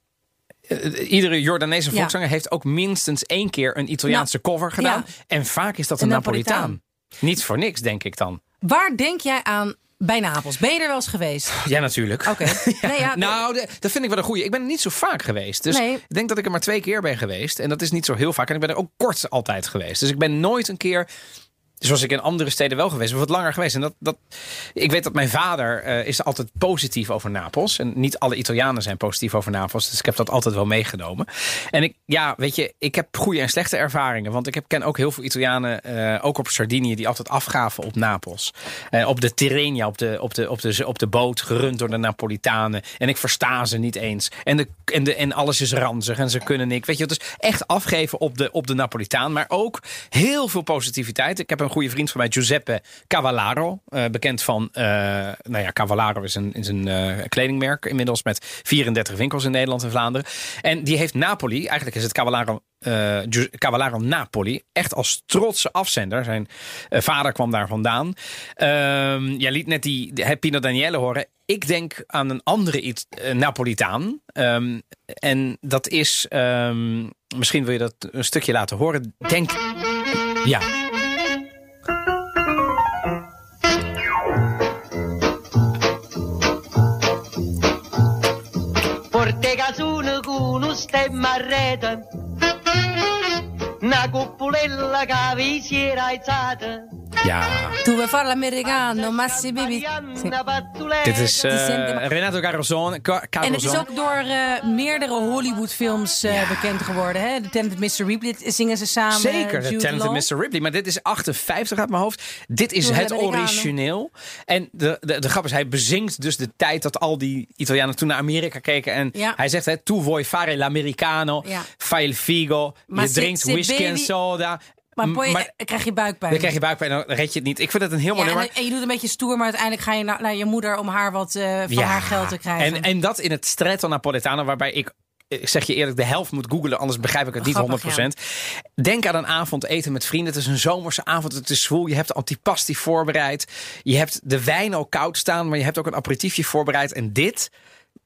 S2: Eh, iedere Jordaanese
S1: Ja.
S2: volkszanger heeft ook minstens één keer een Italiaanse cover gedaan.
S1: ja.
S2: En vaak is dat een,
S1: Een
S2: Napolitaan.
S1: Napolitaan.
S2: Niet voor niks, denk ik dan.
S1: Waar denk jij aan bij Napels? Ben je er wel eens geweest?
S2: Ja, natuurlijk.
S1: Oké. Nee, ja,
S2: nou, de- dat vind ik wel een goeie. Ik ben er niet zo vaak geweest. Dus
S1: Nee.
S2: ik denk dat ik er maar twee keer ben geweest. En dat is niet zo heel vaak. En ik ben er ook kort altijd geweest. Dus ik ben nooit een keer... Zoals ik in andere steden wel geweest ben, wat langer geweest. En dat, dat, ik weet dat mijn vader eh, is altijd positief over Napels. En niet alle Italianen zijn positief over Napels. Dus ik heb dat altijd wel meegenomen. En ik, ja, weet je, ik heb goede en slechte ervaringen. Want ik heb, ken ook heel veel Italianen, eh, ook op Sardinië, die altijd afgaven op Napels. Eh, op de Tirrenia, op de, op, de, op, de, op de boot, gerund door de Napolitanen. En ik versta ze niet eens. En, de, en, de, en alles is ranzig en ze kunnen niks. Weet je, dus echt afgeven op de, op de Napolitaan. Maar ook heel veel positiviteit. Ik heb een goede vriend van mij, Giuseppe Cavallaro. eh, bekend van, eh, nou ja, Cavallaro is een, is een eh, kledingmerk. Inmiddels met 34 winkels in Nederland en Vlaanderen. En die heeft Napoli, eigenlijk is het Cavallaro, Cavallaro Napoli, echt als trotse afzender. Zijn vader kwam daar vandaan. Jij liet net die, die Pino Daniele horen. Ik denk aan een andere eh, Napolitaan. Ehm, en dat is, ehm, misschien wil je dat een stukje laten horen. Denk, ja.
S4: Porte casune con un stemma a rete, una cuppolella che vi si era alzata.
S2: Ja,
S1: Toen we fare l'americano, Massi Bibi.
S2: Dit is eh, Renato Carosone. Ca-
S1: En het is ook door eh, meerdere Hollywoodfilms eh bekend geworden. Hè? The Talented Mr. Ripley zingen ze samen.
S2: Zeker, Talented
S1: Law.
S2: Mr. Ripley. Maar dit is 58 uit mijn hoofd. Dit is het origineel. En de, de, de grap is, hij bezingt dus de tijd dat al die Italianen toen naar Amerika keken. En
S1: Ja.
S2: hij zegt, hè, tu vuoi fare l'americano,
S1: Ja.
S2: fai il figo,
S1: Maar
S2: je drinkt whisky en soda.
S1: Maar,
S2: maar
S1: eh, krijg je buikpijn.
S2: dan krijg je buikpijn en dan red je het niet. Ik vind het een heel mooi
S1: ja,
S2: nummer.
S1: en je doet een beetje stoer, maar uiteindelijk ga je naar, naar je moeder om haar wat eh, van haar geld te krijgen.
S2: En, en dat in het Stretto Napoletano, waarbij ik, ik zeg je eerlijk, de helft moet googelen, anders begrijp ik het niet
S1: Grappig,
S2: 100%. Denk aan een avond eten met vrienden. Het is een zomerse avond, het is zwoel. Je hebt de antipasti voorbereid. Je hebt de wijn al koud staan, maar je hebt ook een aperitiefje voorbereid. En dit,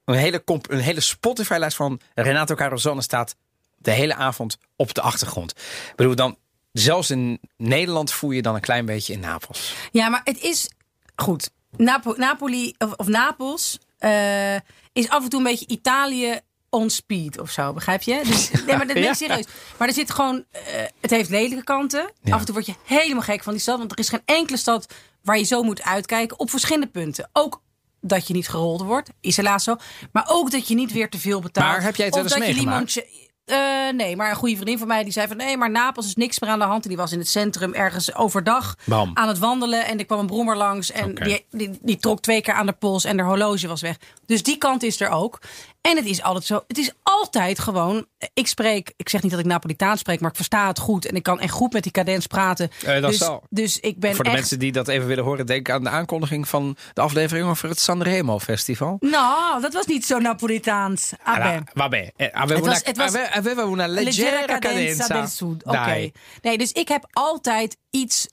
S2: Een hele, comp- een hele Spotify-lijst van Renato Carosone staat de hele avond op de achtergrond. Ik bedoel, dan, zelfs in Nederland voel je dan een klein beetje in Napels.
S1: Ja, maar het is goed. Napo- Napoli of, of Napels eh, is af en toe een beetje Italië on speed of zo, begrijp je? Dus, nee, maar dat ben ik serieus. Maar er zit gewoon, eh, het heeft lelijke kanten.
S2: Ja.
S1: Af en toe word je helemaal gek van die stad, want er is geen enkele stad waar je zo moet uitkijken op verschillende punten. Ook dat je niet gerold wordt, is helaas zo. Maar ook dat je niet weer te veel betaalt.
S2: Maar heb jij het wel eens meegemaakt?
S1: Eh, nee, maar een goede vriendin van mij die zei van nee, maar Napels is niks meer aan de hand. En die was in het centrum ergens overdag
S2: Bam.
S1: aan het wandelen. En er kwam een brommer langs. En die, die, die trok twee keer aan de pols en de horloge was weg. Dus die kant is er ook. En het is altijd zo. Het is altijd gewoon. Ik spreek. Ik zeg niet dat ik Napolitaans spreek, maar ik versta het goed. En ik kan echt goed met die cadens praten.
S2: Eh, dat
S1: dus,
S2: zal.
S1: dus ik ben
S2: Voor de
S1: echt.
S2: mensen die dat even willen horen, denk aan de aankondiging van de aflevering over het Sanremo Festival.
S1: Nou, dat was niet zo Napolitaans.
S2: Vabbè, eh, aveva, una, leggera cadenza.
S1: del Sud. Oké. Nee, dus ik heb altijd iets.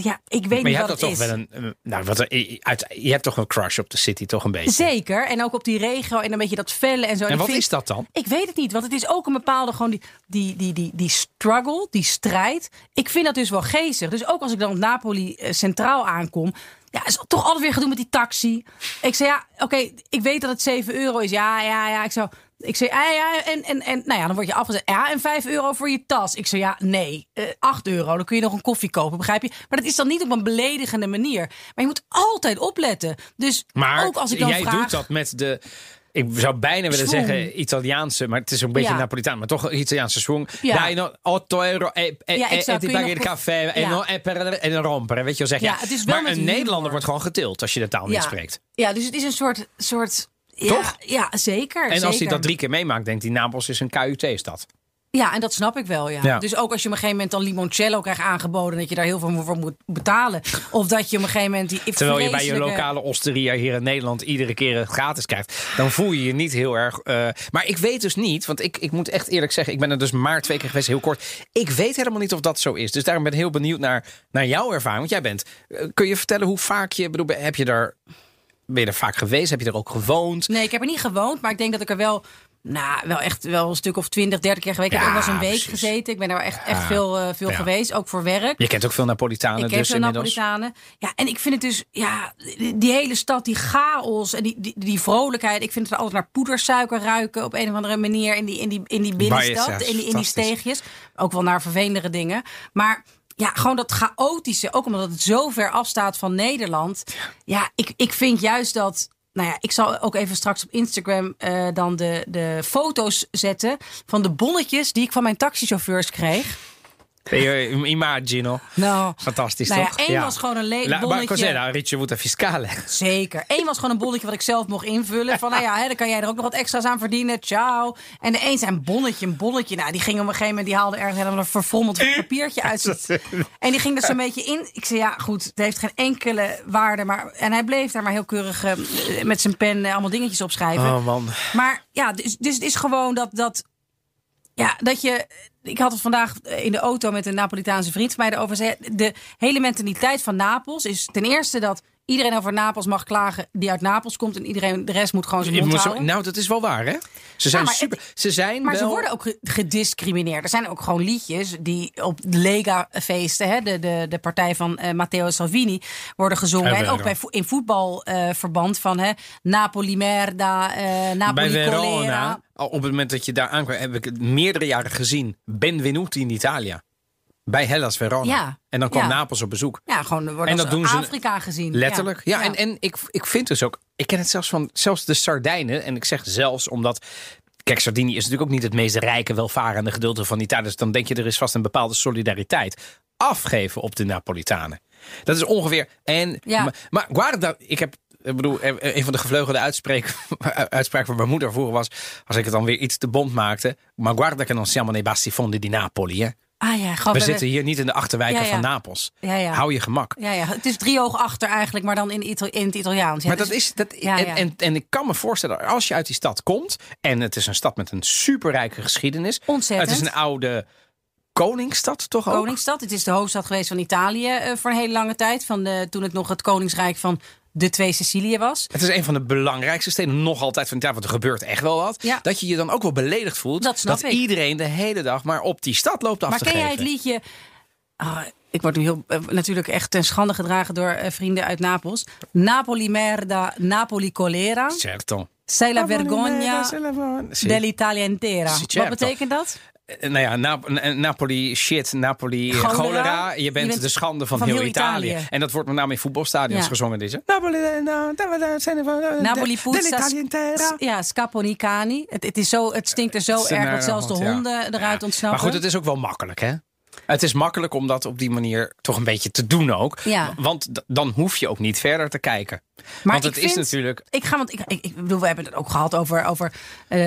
S1: Ja, ik weet
S2: Maar
S1: niet
S2: je hebt
S1: wat
S2: toch
S1: het
S2: toch
S1: is.
S2: wel een, nou, wat, uit, je hebt toch een crush op de city, toch een beetje?
S1: Zeker. En ook op die regio en een beetje dat vellen en zo.
S2: En wat
S1: vind-
S2: is dat dan?
S1: Ik weet het niet, want het is ook een bepaalde gewoon die, die, die, die, die struggle, die strijd. Ik vind dat dus wel geestig. Dus ook als ik dan op Napoli eh, centraal aankom. Ja, is toch altijd weer gedoe met die taxi. Ik zei ja, oké, ik weet dat het 7 euro is. Ja, ja, ja. Ik zou. Ik zei, ja, ja, en, en, en nou ja, dan word je afgezet. Ja, en 5 euro voor je tas. Ik zei, ja, nee, eh 8 euro. Dan kun je nog een koffie kopen, begrijp je? Maar dat is dan niet op een beledigende manier. Maar je moet altijd opletten. Dus
S2: Maar
S1: ook als ik dan
S2: jij
S1: vraag...
S2: doet dat met de. Ik zou bijna willen zeggen Italiaanse, maar het is een beetje
S1: Ja.
S2: Napolitaan, maar toch een Italiaanse swing.
S1: Ja.
S2: Dai, no, 8 euro e, e,
S1: Ja,
S2: e,
S1: exact.
S2: e
S1: nog
S2: il
S1: proef-
S2: caffè en,
S1: Ja.
S2: no, e per en een rompere, weet je wel zeggen.
S1: Ja, het is wel
S2: maar een. Nederlander wordt gewoon getild als je de taal niet spreekt.
S1: Ja, dus het is een soort. soort ja,
S2: Toch?
S1: Ja, zeker.
S2: En als hij dat drie keer meemaakt, denkt hij Napels is een KUT-stad.
S1: Ja, en dat snap ik wel, ja.
S2: Ja.
S1: Dus ook als je op een gegeven moment dan limoncello krijgt aangeboden... dat je daar heel veel voor moet betalen. Of dat je op een gegeven moment die
S2: Terwijl je bij je lokale osteria hier in Nederland iedere keer het gratis krijgt. Dan voel je je niet heel erg. eh, maar ik weet dus niet, want ik, ik moet echt eerlijk zeggen, ik ben er dus maar twee keer geweest, heel kort. Ik weet helemaal niet of dat zo is. Dus daarom ben ik heel benieuwd naar, naar jouw ervaring. Want jij bent. eh, kun je vertellen hoe vaak je. Bedoel, heb je daar. Ben je er vaak geweest? Heb je er ook gewoond?
S1: Nee, ik heb er niet gewoond, maar ik denk dat ik er wel... Nou, wel echt wel een stuk of 20, 30 keer geweest. ik heb
S2: Ja,
S1: ook wel eens een week
S2: precies.
S1: gezeten. Ik ben er echt, echt veel, eh, veel
S2: Ja.
S1: geweest, ook voor werk.
S2: Je kent ook veel Napolitanen,
S1: Ik ken
S2: dus
S1: veel
S2: inmiddels.
S1: Napolitanen. Ja, en ik vind het dus, ja, die hele stad, die chaos en die, die, die vrolijkheid. Ik vind het er altijd naar poedersuiker ruiken op een of andere manier in die, in die, in die binnenstad,
S2: ja,
S1: in die, in die steegjes. Ook wel naar vervelendere dingen. Maar ja, gewoon dat chaotische, ook omdat het zo ver afstaat van Nederland. Ja, ik, ik vind juist dat. Nou ja, ik zal ook even straks op Instagram eh, dan de, de foto's zetten van de bonnetjes die ik van mijn taxichauffeurs kreeg.
S2: Immagino.
S1: Nou,
S2: Fantastisch,
S1: nou ja,
S2: toch?
S1: één was gewoon een le-
S2: La, maar cos'è la ricevuta fiscale?
S1: Zeker. Eén was gewoon een bonnetje wat ik zelf mocht invullen. Van nou ja, hè, dan kan jij er ook nog wat extra's aan verdienen. Ciao. En de een zei een bonnetje, een bonnetje. Nou, die ging op een gegeven moment, die haalde ergens helemaal een verfrommeld papiertje uit. En die ging er zo'n beetje in. Ik zei ja, goed, het heeft geen enkele waarde. Maar, en hij bleef daar maar heel keurig eh, met zijn pen eh, allemaal dingetjes opschrijven.
S2: Oh man.
S1: Maar ja, dus, dus het is gewoon dat, dat, ja, dat je. Ik had het vandaag in de auto met een Napolitaanse vriend mij erover. Zei, de hele mentaliteit van Napels is ten eerste dat iedereen over Napels mag klagen die uit Napels komt. En iedereen, de rest moet gewoon zijn mond houden.
S2: nou, dat is wel waar, hè? Ze zijn
S1: maar
S2: super. ze zijn
S1: Maar ze worden ook ge- gediscrimineerd. Er zijn ook gewoon liedjes die op Lega-feesten, hè, de, de, de partij van eh, Matteo Salvini, worden gezongen. En ook bij, in voetbalverband van hè, Napoli merda, eh
S2: Bij
S1: Napoli
S2: Verona,
S1: colera.
S2: op het moment dat je daar aankwam, heb ik het meerdere jaren gezien. Benvenuti in Italia. Bij Hellas Verona.
S1: Ja,
S2: En dan kwam
S1: ja.
S2: Napels op bezoek.
S1: Ja, gewoon wordt
S2: En dat
S1: als
S2: doen ze-
S1: Afrika gezien.
S2: Letterlijk. Ja, en, en ik, ik vind dus ook. Ik ken het zelfs van. Zelfs de Sardijnen. En ik zeg zelfs omdat. Kijk, Sardinië is natuurlijk ook niet het meest rijke, welvarende gedeelte van Italië. Dus dan denk je, er is vast een bepaalde solidariteit. Afgeven op de Napolitanen. Dat is ongeveer. En,
S1: Ja.
S2: maar, maar guarda, ik heb. Ik bedoel, een van de gevleugelde uitspraken van mijn moeder vroeger was. Als ik het dan weer iets te bond maakte. Maar guarda che non siamo nei bassi fondi di Napoli. Hè?
S1: Ah ja.
S2: We zitten hier niet in de achterwijken
S1: Ja,
S2: van Napels.
S1: Ja, ja.
S2: Hou je gemak.
S1: Ja, ja, het is drie oog achter eigenlijk, maar dan in, in het Italiaans.
S2: Maar
S1: dus-
S2: dat is. Dat. En, en ik kan me voorstellen, als je uit die stad komt. en het is een stad met een superrijke geschiedenis.
S1: Ontzettend.
S2: Het is een oude koningsstad, toch ook?
S1: Koningsstad. Het is de hoofdstad geweest van Italië eh, voor een hele lange tijd. Van de, toen het nog het Koningsrijk van de twee Sicilië was.
S2: Het is een van de belangrijkste steden nog altijd van jaar, want er gebeurt echt wel wat.
S1: Ja.
S2: Dat je je dan ook wel beledigd voelt.
S1: Dat snap ik.
S2: iedereen de hele dag maar op die stad loopt af
S1: Maar
S2: te
S1: ken jij
S2: geven.
S1: het liedje? Ah, ik word nu heel, eh, natuurlijk echt ten schande gedragen door eh, vrienden uit Napels. Napoli merda, Napoli colera.
S2: Certo.
S1: Sei la vergogna dell'Italia intera. Wat betekent dat?
S2: Eh, Nou ja, Nap- Napoli shit, Napoli eh,
S1: Cholera.
S2: cholera. Je bent,
S1: Je bent
S2: de schande van,
S1: van
S2: heel
S1: heel
S2: Italië.
S1: Italië.
S2: En dat wordt met name in voetbalstadions
S1: Ja.
S2: gezongen. Deze. Napoli,
S1: Napoli puzza. Ja, scaponicani. Het, het, is zo, het stinkt er zo erg dat zelfs de honden eruit ontsnappen.
S2: Maar goed, het is ook wel makkelijk, hè? Het is makkelijk om dat op die manier toch een beetje te doen ook.
S1: Ja.
S2: Want dan hoef je ook niet verder te kijken.
S1: Maar
S2: Want het is natuurlijk...
S1: Ik ga, want ik, ik, ik bedoel, we hebben het ook gehad over, over eh,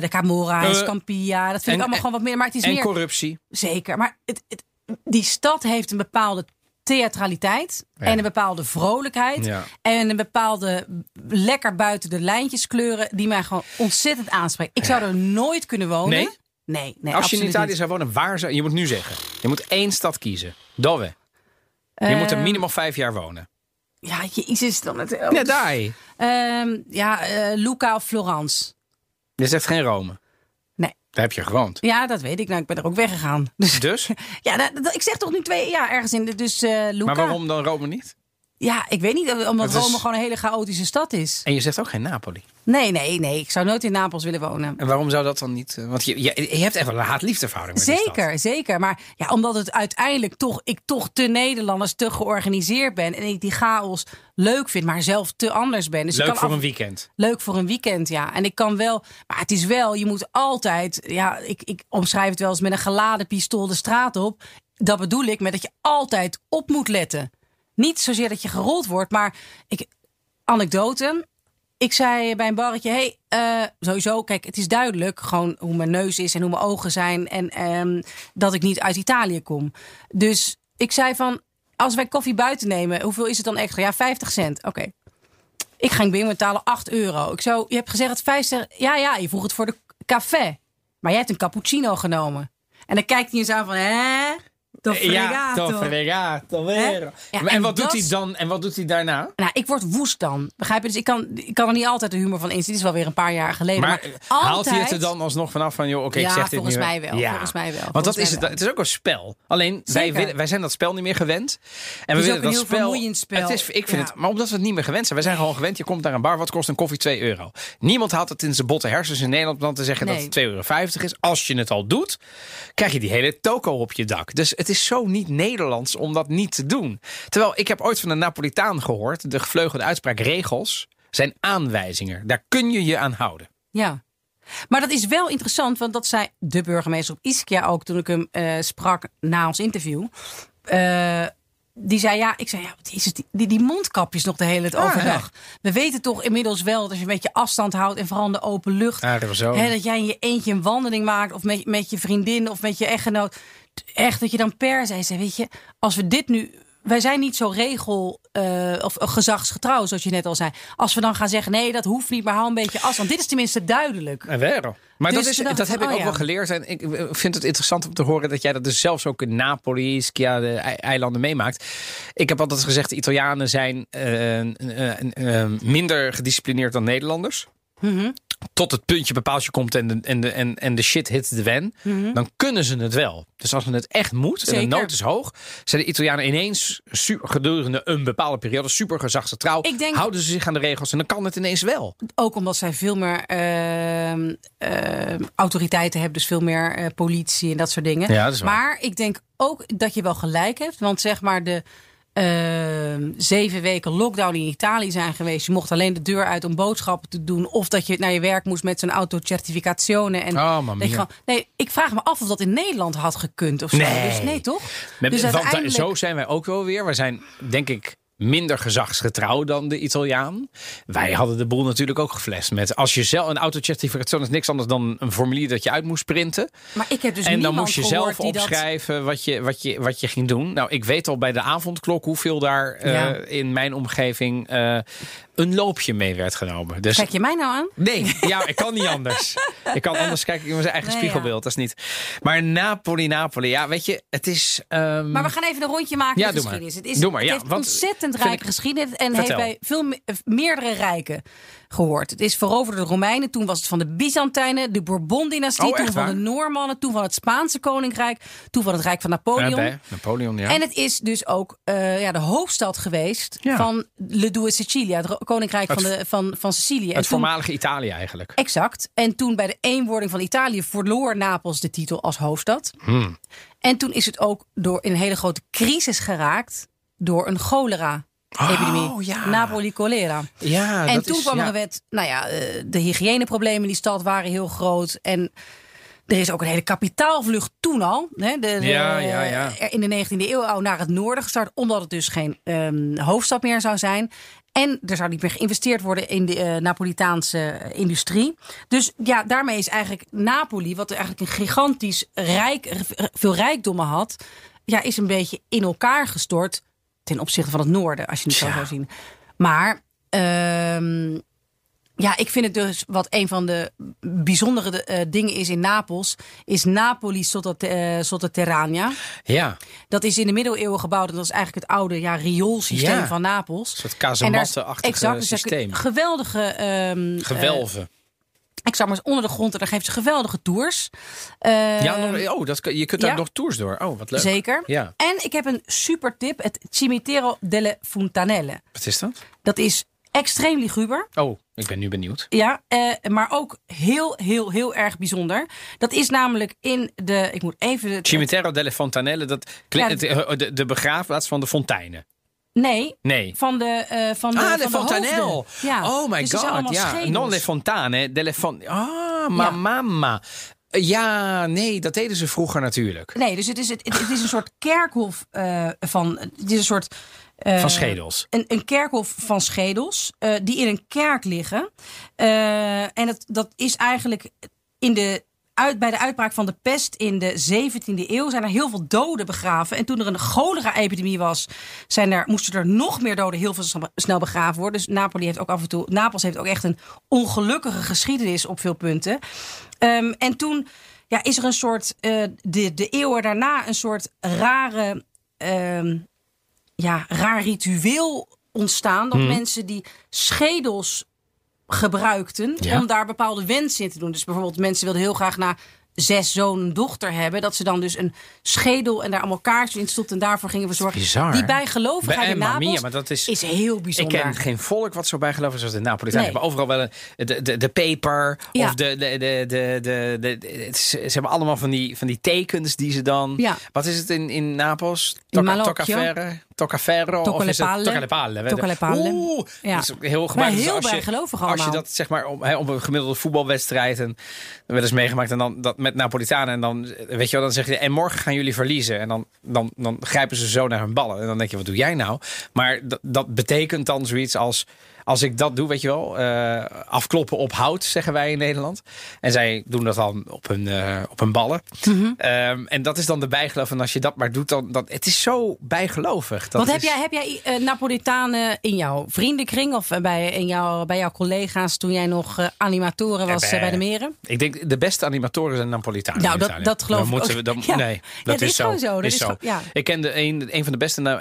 S1: de Camorra en
S2: Eh,
S1: Scampia. Dat vind
S2: en-
S1: ik allemaal gewoon wat meer. Maar het is
S2: En
S1: meer.
S2: corruptie.
S1: Zeker. Maar het, het, die stad heeft een bepaalde theatraliteit.
S2: Ja.
S1: En een bepaalde vrolijkheid.
S2: Ja.
S1: En een bepaalde lekker buiten de lijntjes kleuren. Die mij gewoon ontzettend aanspreken. Ik zou er nooit kunnen wonen.
S2: Nee?
S1: Nee, nee
S2: Als je in Italië
S1: niet.
S2: zou wonen, waar zou... Je moet nu zeggen. Je moet één stad kiezen. Dove. Je moet er minimaal vijf jaar wonen.
S1: Ja, jezus. Dan het,
S2: Ja, daar.
S1: Ehm, ja, eh, Luca of Florence.
S2: Je zegt geen Rome.
S1: Nee.
S2: Daar heb je gewoond.
S1: Ja, dat weet ik. Nou, ik ben er ook weggegaan. Dus
S2: Dus?
S1: ja, dat, dat- ik zeg toch nu twee jaar ergens in. de- Dus eh Luca.
S2: Maar waarom dan Rome niet?
S1: Ja, ik weet niet. Omdat
S2: is-
S1: Rome gewoon een hele chaotische stad is.
S2: En je zegt ook geen Napoli.
S1: Nee, nee, nee. Ik zou nooit in Napels willen wonen.
S2: En waarom zou dat dan niet? eh, Want je, je, je hebt echt wel een haat-liefdeverhouding met.
S1: Zeker, zeker. Maar ja, omdat het uiteindelijk toch, ik toch te Nederlanders, te georganiseerd ben. En ik die chaos leuk vind, maar zelf te anders ben. Dus ik
S2: Leuk
S1: kan
S2: voor
S1: af-
S2: een weekend.
S1: Leuk voor een weekend, ja. En ik kan wel, maar het is wel, je moet altijd, ja, ik, ik omschrijf het wel eens met een geladen pistool de straat op. Dat bedoel ik met dat je altijd op moet letten. Niet zozeer dat je gerold wordt, maar ik, anekdote. Ik zei bij een barretje, hey, eh, sowieso, kijk, het is duidelijk gewoon hoe mijn neus is en hoe mijn ogen zijn en ehm, dat ik niet uit Italië kom. Dus ik zei van, als wij koffie buiten nemen, hoeveel is het dan extra? Ja, 50 cent. Oké. Ik ging binnen betalen 8 euro. Ik zo, je hebt gezegd het 50. Ja, ja, je vroeg het voor de café. Maar jij hebt een cappuccino genomen. En dan kijkt hij eens aan van, hè? Toch fregato.
S2: vero.
S1: Ja,
S2: en,
S1: en
S2: wat doet hij dan? En wat doet hij daarna?
S1: Nou, ik word woest dan. Begrijp je? Dus ik kan, ik kan er niet altijd de humor van inzien. Dit is wel weer een paar jaar geleden.
S2: Maar,
S1: Maar,
S2: eh,
S1: altijd...
S2: haalt hij het er dan alsnog vanaf van, joh, oké, ik
S1: Ja,
S2: zeg dit
S1: volgens
S2: nu
S1: mij wel, volgens mij wel,
S2: Want
S1: volgens
S2: dat is het,
S1: wel.
S2: het is ook een spel. Alleen, wij, willen, wij zijn dat spel niet meer gewend. En we
S1: is
S2: willen
S1: ook
S2: dat
S1: een heel
S2: spel,
S1: vermoeiend spel.
S2: Het is, ik vind
S1: Ja.
S2: het, maar omdat we het niet meer gewend zijn. Wij zijn gewoon gewend, je komt naar een bar, wat kost een koffie? 2 euro. Niemand haalt het in zijn botte hersens in Nederland om dan te zeggen dat het 2,50 euro is. Als je het al doet, krijg je die hele toko op je dak. Dus het is zo niet Nederlands om dat niet te doen. Terwijl, ik heb ooit van een Napolitaan gehoord, de gevleugelde uitspraak regels zijn aanwijzingen. Daar kun je je aan houden.
S1: Ja. Maar dat is wel interessant, want dat zei de burgemeester op Ischia ook toen ik hem eh, sprak na ons interview. Eh, die zei ja, ik zei ja, wat is het, die, die, mondkapjes nog de hele tijd
S2: Ah,
S1: overdag. We weten toch inmiddels wel dat als je een beetje afstand houdt en vooral in de open lucht,
S2: Arizona.
S1: hè, dat jij in je eentje een wandeling maakt of met, met je vriendin of met je echtgenoot. Echt dat je dan per se zegt, weet je, als we dit nu. Wij zijn niet zo regel eh, of gezagsgetrouw, zoals je net al zei. Als we dan gaan zeggen, nee, dat hoeft niet, maar hou een beetje afstand. Dit is tenminste duidelijk.
S2: En. Maar
S1: Dus
S2: dat, is, dat heb ik ook
S1: oh ja.
S2: wel geleerd. En ik eh, vind het interessant om te horen dat jij dat dus zelfs ook in Napoli, Ischia, de ei- eilanden meemaakt. Ik heb altijd gezegd, de Italianen zijn eh, minder gedisciplineerd dan Nederlanders.
S1: Mhm.
S2: Tot het puntje bepaald je komt en de, en, de, en, en de shit hit de wen, dan kunnen ze het wel. Dus als het echt moet en de
S1: Mhm.
S2: Nood is hoog, zijn de Italianen ineens su- gedurende een bepaalde periode super gezagsgetrouw.
S1: Ik denk-
S2: Houden ze zich aan de regels en dan kan het ineens wel.
S1: Ook omdat zij veel meer ehm, ehm, autoriteiten hebben, dus veel meer eh, politie en dat soort dingen.
S2: Ja, dat.
S1: Maar ik denk ook dat je wel gelijk hebt, want zeg maar de ehm, zeven weken lockdown in Italië zijn geweest. Je mocht alleen de deur uit om boodschappen te doen, of dat je naar je werk moest met zo'n autocertificazione. En
S2: Oh, mia.
S1: gewoon- nee, ik vraag me af of dat in Nederland had gekund of zo.
S2: Nee.
S1: Dus nee, toch?
S2: Met,
S1: dus
S2: want zo zijn wij ook wel weer. We zijn, denk ik, minder gezagsgetrouw dan de Italiaan. Wij hadden de boel natuurlijk ook geflest met... als je zelf een autocertificatie is niks anders dan een formulier dat je uit moest printen.
S1: Maar ik heb dus
S2: en dan moest je zelf
S1: dat-
S2: opschrijven wat, je, wat, je, wat je ging doen. Nou, ik weet al bij de avondklok hoeveel daar eh, in mijn omgeving eh, een loopje mee werd genomen. Dus
S1: Kijk je mij nou aan?
S2: Nee, ja, ik kan niet anders. Ik kan anders kijken in mijn eigen
S1: Nee,
S2: spiegelbeeld. Dat is niet. Maar Napoli, Napoli. Ja, weet je, het is. ehm,
S1: Maar we gaan even een rondje maken
S2: Ja,
S1: met
S2: doe
S1: geschiedenis.
S2: maar.
S1: Het, is,
S2: Doe maar,
S1: het
S2: ja,
S1: heeft
S2: want
S1: ontzettend rijke
S2: ik-
S1: geschiedenis en
S2: Vertel.
S1: heeft bij veel me- meerdere rijken gehoord. Het is veroverd door de Romeinen, toen was het van de Byzantijnen, de Bourbon-dynastie,
S2: Oh,
S1: toen van de? Noormannen, toen van het Spaanse koninkrijk, toen van het Rijk van Napoleon.
S2: bij Napoleon, ja.
S1: En het is dus ook eh, ja, de hoofdstad geweest
S2: Ja.
S1: van Le Due Sicilia, het koninkrijk
S2: Het-
S1: van, de, van, van Sicilië. En
S2: het
S1: toen-
S2: voormalige Italië eigenlijk.
S1: Exact. En toen bij de eenwording van Italië verloor Napels de titel als hoofdstad.
S2: Hmm.
S1: En toen is het ook door in een hele grote crisis geraakt door een cholera-epidemie.
S2: Oh, ja.
S1: Napoli cholera.
S2: Ja,
S1: en toen
S2: is,
S1: kwam er
S2: ja.
S1: een wet. Nou ja, eh, de hygiëneproblemen in die stad waren heel groot. En er is ook een hele kapitaalvlucht toen al. Hè, de,
S2: Ja, ja, ja.
S1: In de 19e eeuw al naar het noorden gestart. Omdat het dus geen ehm, hoofdstad meer zou zijn. En er zou niet meer geïnvesteerd worden in de eh, Napolitaanse industrie. Dus ja, daarmee is eigenlijk Napoli, wat eigenlijk een gigantisch rijk, veel rijkdommen had, ja, is een beetje in elkaar gestort ten opzichte van het noorden, als je het zo zou zien. Maar ehm, ja, ik vind het dus wat een van de bijzondere eh, dingen is in Napels, is Napoli Sottote- eh, Sotterranea.
S2: Ja,
S1: Dat is in de middeleeuwen gebouwd en dat is eigenlijk het oude ja, rioolsysteem
S2: Ja.
S1: van Napels.
S2: een soort
S1: exact, dus kun-
S2: systeem.
S1: Geweldige ehm,
S2: Gewelven.
S1: Ik zou maar eens onder de grond en daar geeft ze geweldige tours. Eh,
S2: ja, nog- oh, dat, je kunt daar
S1: ja.
S2: nog tours door. Oh, wat leuk.
S1: Zeker.
S2: Ja.
S1: En ik heb een super tip: het Cimitero delle Fontanelle.
S2: Wat is dat?
S1: Dat is extreem liguber.
S2: Oh, ik ben nu benieuwd.
S1: Ja, eh, maar ook heel, heel, heel erg bijzonder. Dat is namelijk in de. Ik moet even.
S2: Cimitero delle Fontanelle, dat klinkt,
S1: Ja,
S2: de, de begraafplaats van de fonteinen.
S1: Nee.
S2: Nee.
S1: Van de, eh van de,
S2: Ah,
S1: van
S2: de Fontanelle.
S1: hoofden. Ja.
S2: Oh my
S1: Dus
S2: god, ja.
S1: schedels.
S2: Non le fontane, delle fon... Ah, ma
S1: Ja.
S2: mamma. Ja, nee, dat deden ze vroeger natuurlijk.
S1: Nee, dus het is, het, het is een soort kerkhof eh, van. Het is een soort. eh,
S2: Van schedels.
S1: Een, een kerkhof van schedels eh, die in een kerk liggen. Eh, en dat, dat is eigenlijk in de, uit, bij de uitbraak van de pest in de 17e eeuw zijn er heel veel doden begraven. En toen er een cholera-epidemie was, zijn er, moesten er nog meer doden heel veel snel- begraven worden. Dus Napoli heeft ook af en toe, Napels heeft ook echt een ongelukkige geschiedenis op veel punten. Ehm, en toen ja, is er een soort, eh, de, de eeuwen daarna, een soort rare ehm, ja, raar ritueel ontstaan. Dat mensen die schedels gebruikten
S2: Ja.
S1: om daar bepaalde wensen in te doen. Dus bijvoorbeeld mensen wilden heel graag na zes zoon dochter hebben. Dat ze dan dus een schedel en daar allemaal kaartjes in stopten. En daarvoor gingen we zorgen.
S2: bizar.
S1: Die bijgelovigheid
S2: Bij-
S1: in Napels
S2: mia, maar dat is-
S1: heel
S2: Ik
S1: bijzonder.
S2: ken geen volk wat zo bijgelovig is als de Napolitanen.
S1: Nee.
S2: hebben overal wel een, de, de, de peper
S1: Ja.
S2: of de, de, de, de, de, is- ze hebben allemaal van die, van die tekens die ze dan...
S1: Ja.
S2: Wat is het in, in Napels?
S1: In Malocchio.
S2: Toccaferro? Of is het
S1: palle.
S2: Tocca le palle?
S1: Tocca le palle.
S2: Oeh,
S1: Ja.
S2: dat is heel
S1: Maar
S2: gebruikelijk.
S1: heel
S2: Dus als je-
S1: bijgelovig
S2: Als je dat zeg maar op, hè, op een gemiddelde voetbalwedstrijd... en wel eens meegemaakt en dan dat met Napolitanen... en dan, weet je wel, dan zeg je... en morgen gaan jullie verliezen. En dan, dan, dan grijpen ze zo naar hun ballen. En dan denk je, wat doe jij nou? Maar dat, dat betekent dan zoiets als... Als ik dat doe, weet je wel, eh, afkloppen op hout, zeggen wij in Nederland. En zij doen dat dan op hun, eh, op hun ballen.
S1: Mhm.
S2: Ehm, en dat is dan de bijgeloof. En als je dat maar doet, dan... Dat, het is zo bijgelovig. Dat
S1: Wat heb
S2: is-
S1: jij, heb jij eh, Napolitanen in jouw vriendenkring of bij, in jouw, bij jouw collega's toen jij nog animatoren was bij de meren?
S2: Ik denk de beste animatoren zijn Napolitanen.
S1: Nou, dat- dat geloof
S2: Dan
S1: ik
S2: moeten
S1: ook.
S2: we- dan-
S1: Ja.
S2: Nee, dat is zo.
S1: dat
S2: Is zo.
S1: ja.
S2: Ik kende een, een van de beste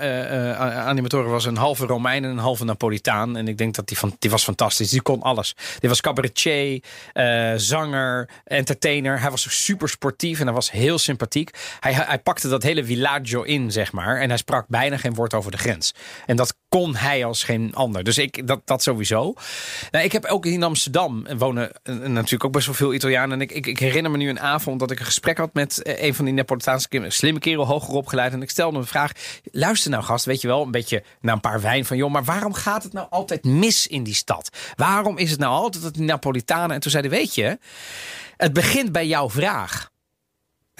S2: animatoren was een halve Romein en een halve Napolitaan. En ik denk dat die, van, die was fantastisch. Die kon alles. Die was cabaretier, eh, zanger, entertainer. Hij was super sportief en hij was heel sympathiek. Hij, hij pakte dat hele villaggio in, zeg maar. En hij sprak bijna geen woord over de grens. En dat kon hij als geen ander. Dus ik, dat, dat sowieso. Nou, ik heb ook in Amsterdam wonen eh, natuurlijk ook best wel veel Italianen. En ik, ik, herinner me nu een avond dat ik een gesprek had met eh, een van die Napolitaanse kinderen. Slimme kerel, hoger opgeleid. En ik stelde een vraag. Luister nou gast, weet je wel, een beetje na een paar wijn van... joh, maar waarom gaat het nou altijd mis in die stad? Waarom is het nou altijd dat die Napolitanen... En toen zei hij, weet je, het begint bij jouw vraag.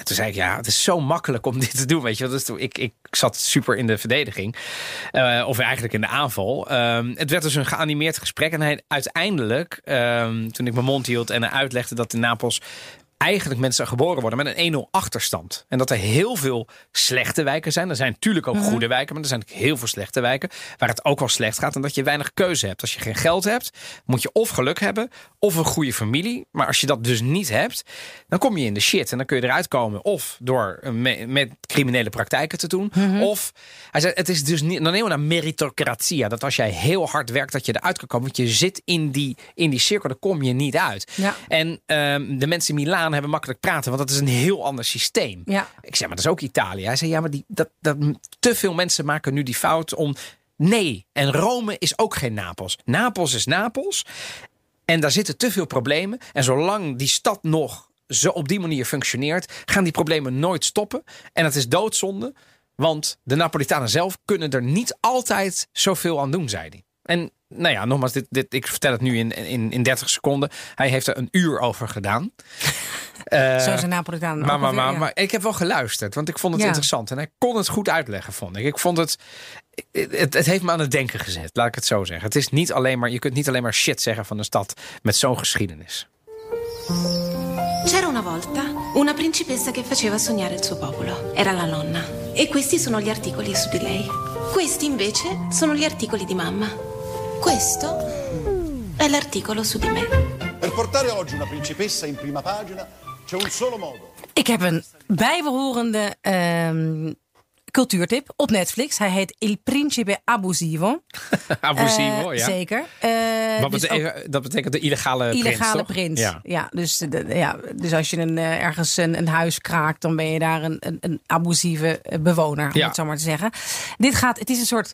S2: En toen zei ik, ja, het is zo makkelijk om dit te doen. Weet je, dus toen, ik, ik zat super in de verdediging. Eh, of eigenlijk in de aanval. Ehm, het werd dus een geanimeerd gesprek. En hij uiteindelijk, ehm, toen ik mijn mond hield en uitlegde dat in Napels eigenlijk mensen geboren worden met een 1-0 achterstand. En dat er heel veel slechte wijken zijn. Er zijn natuurlijk ook goede wijken, maar er zijn ook heel veel slechte wijken waar het ook wel slecht gaat en dat je weinig keuze hebt. Als je geen geld hebt, moet je of geluk hebben of een goede familie. Maar als je dat dus niet hebt, dan kom je in de shit en dan kun je eruit komen of door eh, me- met criminele praktijken te doen, of hij zei het is dus niet dan helemaal naar meritocratia dat als jij heel hard werkt dat je eruit kan komen, want je zit in die in die cirkel, daar kom je niet uit.
S1: Ja.
S2: En ehm, de mensen in Milaan hebben makkelijk praten, want dat is een heel ander systeem.
S1: Ja.
S2: Ik zeg, maar dat is ook Italië. Hij zei, ja, maar die, dat, dat, te veel mensen maken nu die fout om... Nee, en Rome is ook geen Napels. Napels is Napels. En daar zitten te veel problemen. En zolang die stad nog zo op die manier functioneert... gaan die problemen nooit stoppen. En het is doodzonde, want de Napolitanen zelf... kunnen er niet altijd zoveel aan doen, zei hij. En nou ja, nogmaals, dit, dit, ik vertel het nu in, in, in 30 seconden. Hij heeft er een uur over gedaan. Eh,
S1: Zo zijn Napolitanen
S2: maar,
S1: ook
S2: maar, maar,
S1: ja.
S2: maar ik heb wel geluisterd, want ik vond het
S1: Ja.
S2: interessant. En hij kon het goed uitleggen, vond ik. Ik vond het, het... Het heeft me aan het denken gezet, laat ik het zo zeggen. Het is niet alleen maar, je kunt niet alleen maar shit zeggen van een stad met zo'n geschiedenis.
S5: C'era una volta una principessa che faceva sognare il suo popolo. Era la nonna. E questi sono gli articoli su di lei. Questi invece sono gli articoli di mamma. Questo è l'articolo su di me.
S6: Per portare oggi una principessa in prima pagina c'è un solo modo.
S1: Ik heb een bijbehorende ehm, cultuurtip op Netflix. Hij heet Il Principe Abusivo.
S2: Abusivo,
S1: Eh,
S2: ja.
S1: Zeker. Eh,
S2: Wat
S1: dus ook-
S2: betekent, dat betekent de illegale,
S1: illegale
S2: prins,
S1: prins.
S2: toch?
S1: Ja. dus, de, ja, dus als je een, eh, ergens een, een huis kraakt, dan ben je daar een, een, een abusieve bewoner, om
S2: Ja.
S1: het zo maar te zeggen. Dit gaat, het is een soort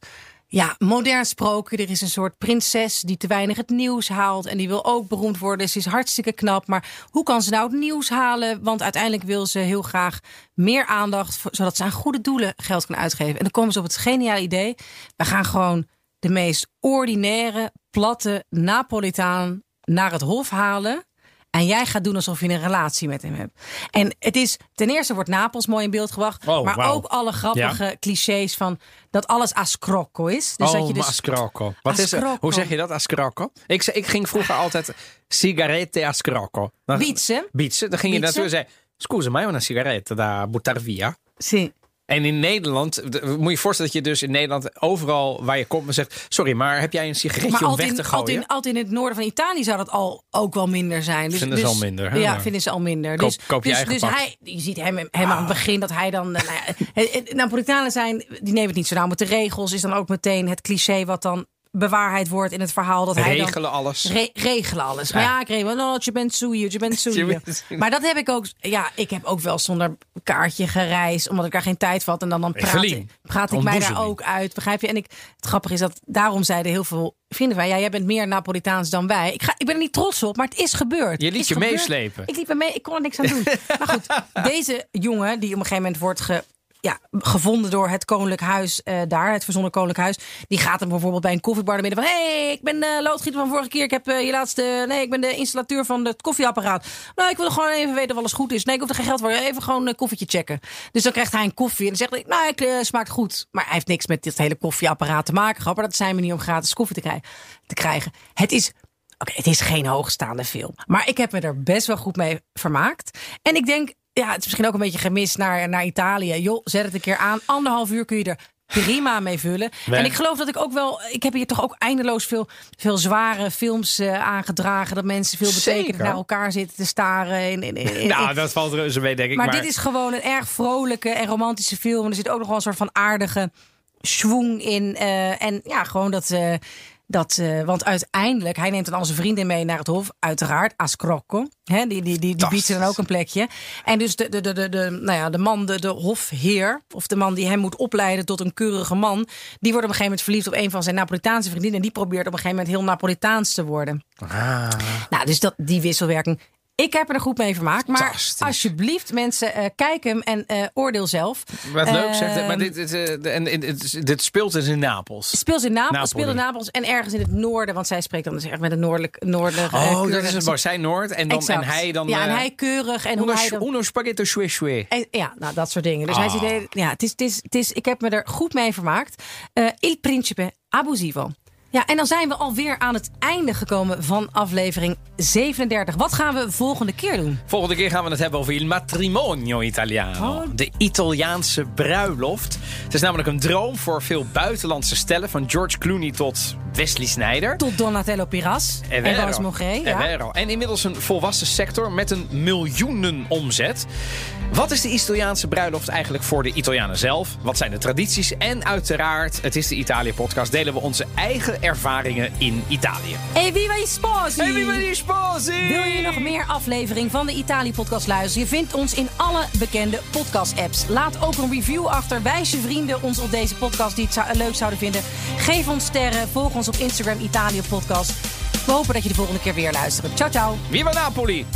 S1: ja, modern sprookje. Er is een soort prinses die te weinig het nieuws haalt. En die wil ook beroemd worden. Ze is hartstikke knap. Maar hoe kan ze nou het nieuws halen? Want uiteindelijk wil ze heel graag meer aandacht. Zodat ze aan goede doelen geld kan uitgeven. En dan komen ze op het geniale idee. We gaan gewoon de meest ordinaire, platte Napolitaan naar het hof halen. En jij gaat doen alsof je een relatie met hem hebt. En het is, ten eerste wordt Napels mooi in beeld gebracht.
S2: Oh,
S1: maar ook alle grappige clichés van dat alles a scrocco is. Dus
S2: oh,
S1: dat je dus,
S2: ascrocco. Wat is het?
S1: Ascrocco.
S2: Hoe zeg je dat, ascrocco? Ik, ik ging vroeger altijd sigarette ascrocco.
S1: Bietsen.
S2: Bietsen. Dan ging je naartoe en zei... Scusa, è una sigaretta da buttare via?
S1: Sì.
S2: En in Nederland, moet je je voorstellen dat je dus in Nederland overal waar je komt en zegt: Sorry, maar heb jij een sigaretje
S1: Maar
S2: om weg
S1: in,
S2: te gooien?
S1: altijd, in, altijd in het noorden van Italië zou dat al ook wel minder zijn. Dus,
S2: Vinden ze
S1: dus-
S2: al minder, hè?
S1: Ja, vinden ze al minder.
S2: Koop-
S1: dus
S2: koop je
S1: dus,
S2: eigen
S1: dus
S2: pak.
S1: hij, je ziet hem, hem aan het begin dat hij dan. eh, Nou ja, Napolitanen zijn, die nemen het niet zo nauw met de regels. Is dan ook meteen het cliché wat dan bewaarheid wordt in het verhaal. Dat hij dan,
S2: Regelen alles.
S1: Re- regelen alles. Maar
S2: Ja.
S1: ja, ik regel. No, je bent soeie, je bent soeie.
S2: Je bent soeie.
S1: Maar dat heb ik ook. Ja, ik heb ook wel zonder kaartje gereisd, omdat ik daar geen tijd had. En dan, dan praat,
S2: Evelien,
S1: praat ik mij daar ook uit. Begrijp je? En ik, het grappige is dat daarom zeiden heel veel vrienden van mij, ja, jij bent meer Napolitaans dan wij. Ik, ga, ik ben er niet trots op, maar het is gebeurd.
S2: Je liet je
S1: gebeurd.
S2: meeslepen.
S1: Ik liep er mee, ik kon er niks aan doen. maar goed, deze jongen die op een gegeven moment wordt ge, ja, gevonden door het koninklijk huis eh, daar, het verzonnen koninklijk huis. Die gaat hem bijvoorbeeld bij een koffiebar naar binnen van... hé, hey, ik ben de loodgieter van vorige keer. Ik heb eh, je laatste... Nee, ik ben de installateur van het koffieapparaat. Nou, ik wil gewoon even weten of alles goed is. Nee, ik hoef er geen geld voor. Even gewoon een koffietje checken. Dus dan krijgt hij een koffie en dan zegt hij... Nou, ik eh, smaakt goed. Maar hij heeft niks met dit hele koffieapparaat te maken. Maar dat zijn manier om gratis koffie te, krijgen. te krijgen. Het is... Oké, het is geen hoogstaande film. Maar ik heb me er best wel goed mee vermaakt. En ik denk, ja, het is misschien ook een beetje gemist naar, naar Italië. Joh, zet het een keer aan. Anderhalf uur kun je er prima mee vullen. En ik geloof dat ik ook wel... Ik heb hier toch ook eindeloos veel, veel zware films eh, aangedragen. Dat mensen veel betekend
S2: Zeker.
S1: naar elkaar zitten te staren. In, in,
S2: Nou, dat valt reuze mee, denk ik.
S1: maar,
S2: Maar,
S1: dit is gewoon een erg vrolijke en romantische film. En er zit ook nog wel een soort van aardige schwung in. eh, en ja, gewoon dat. eh, dat eh, want uiteindelijk, hij neemt dan al zijn vriendin mee naar het hof, uiteraard, Ascrocco. Hè, die, die, die, die biedt ze dan ook een plekje. En dus de, de, de, de, de, nou ja, de man, de, de hofheer, of de man die hem moet opleiden tot een keurige man, die wordt op een gegeven moment verliefd op een van zijn Napolitaanse vriendinnen. En die probeert op een gegeven moment heel Napolitaans te worden.
S2: Ah.
S1: Nou, dus dat, die wisselwerking. Ik heb er goed mee vermaakt. Maar alsjeblieft, mensen, eh, kijk hem en eh, oordeel zelf.
S2: Wat leuk zegt.
S1: Ehm,
S2: Maar dit, dit, eh, dit, dit speelt dus in Napels.
S1: Speelt in Napels, speelt in Napels en ergens in het noorden. Want zij spreekt dan dus echt met een noordelijk, noordelijk eh,
S2: Oh, dat is het. Maar zij Noord en, dan,
S1: Exact.
S2: en hij dan...
S1: Ja, en
S2: eh,
S1: hij keurig. En hoe
S2: uno,
S1: hij dan...
S2: uno spaghetto.
S1: En- ja, nou, dat soort dingen. Dus hij
S2: Ah.
S1: ja, het is, het is, het is, ik heb me er goed mee vermaakt. Eh, Il Principe Abusivo. Ja, en dan zijn we alweer aan het einde gekomen van aflevering 37. Wat gaan we volgende keer doen?
S2: Volgende keer gaan we het hebben over il matrimonio italiano.
S1: Oh.
S2: De Italiaanse bruiloft. Het is namelijk een droom voor veel buitenlandse stellen. Van George Clooney tot Wesley Sneijder.
S1: Tot Donatello Piras en
S2: vero.
S1: Boris Mogré. Ja.
S2: vero. En inmiddels een volwassen sector met een miljoenen omzet. Wat is de Italiaanse bruiloft eigenlijk voor de Italianen zelf? Wat zijn de tradities? En uiteraard, het is de Italië-podcast, delen we onze eigen ervaringen in Italië.
S1: E viva gli sposi!
S2: Hey, viva gli sposi!
S1: Wil je nog meer aflevering van de Italië-podcast luisteren? Je vindt ons in alle bekende podcast-apps. Laat ook een review achter. Wijs je vrienden ons op deze podcast die het zou- leuk zouden vinden. Geef ons sterren. Volg ons op Instagram Italië-podcast. We hopen dat je de volgende keer weer luistert. Ciao, ciao.
S2: Viva Napoli!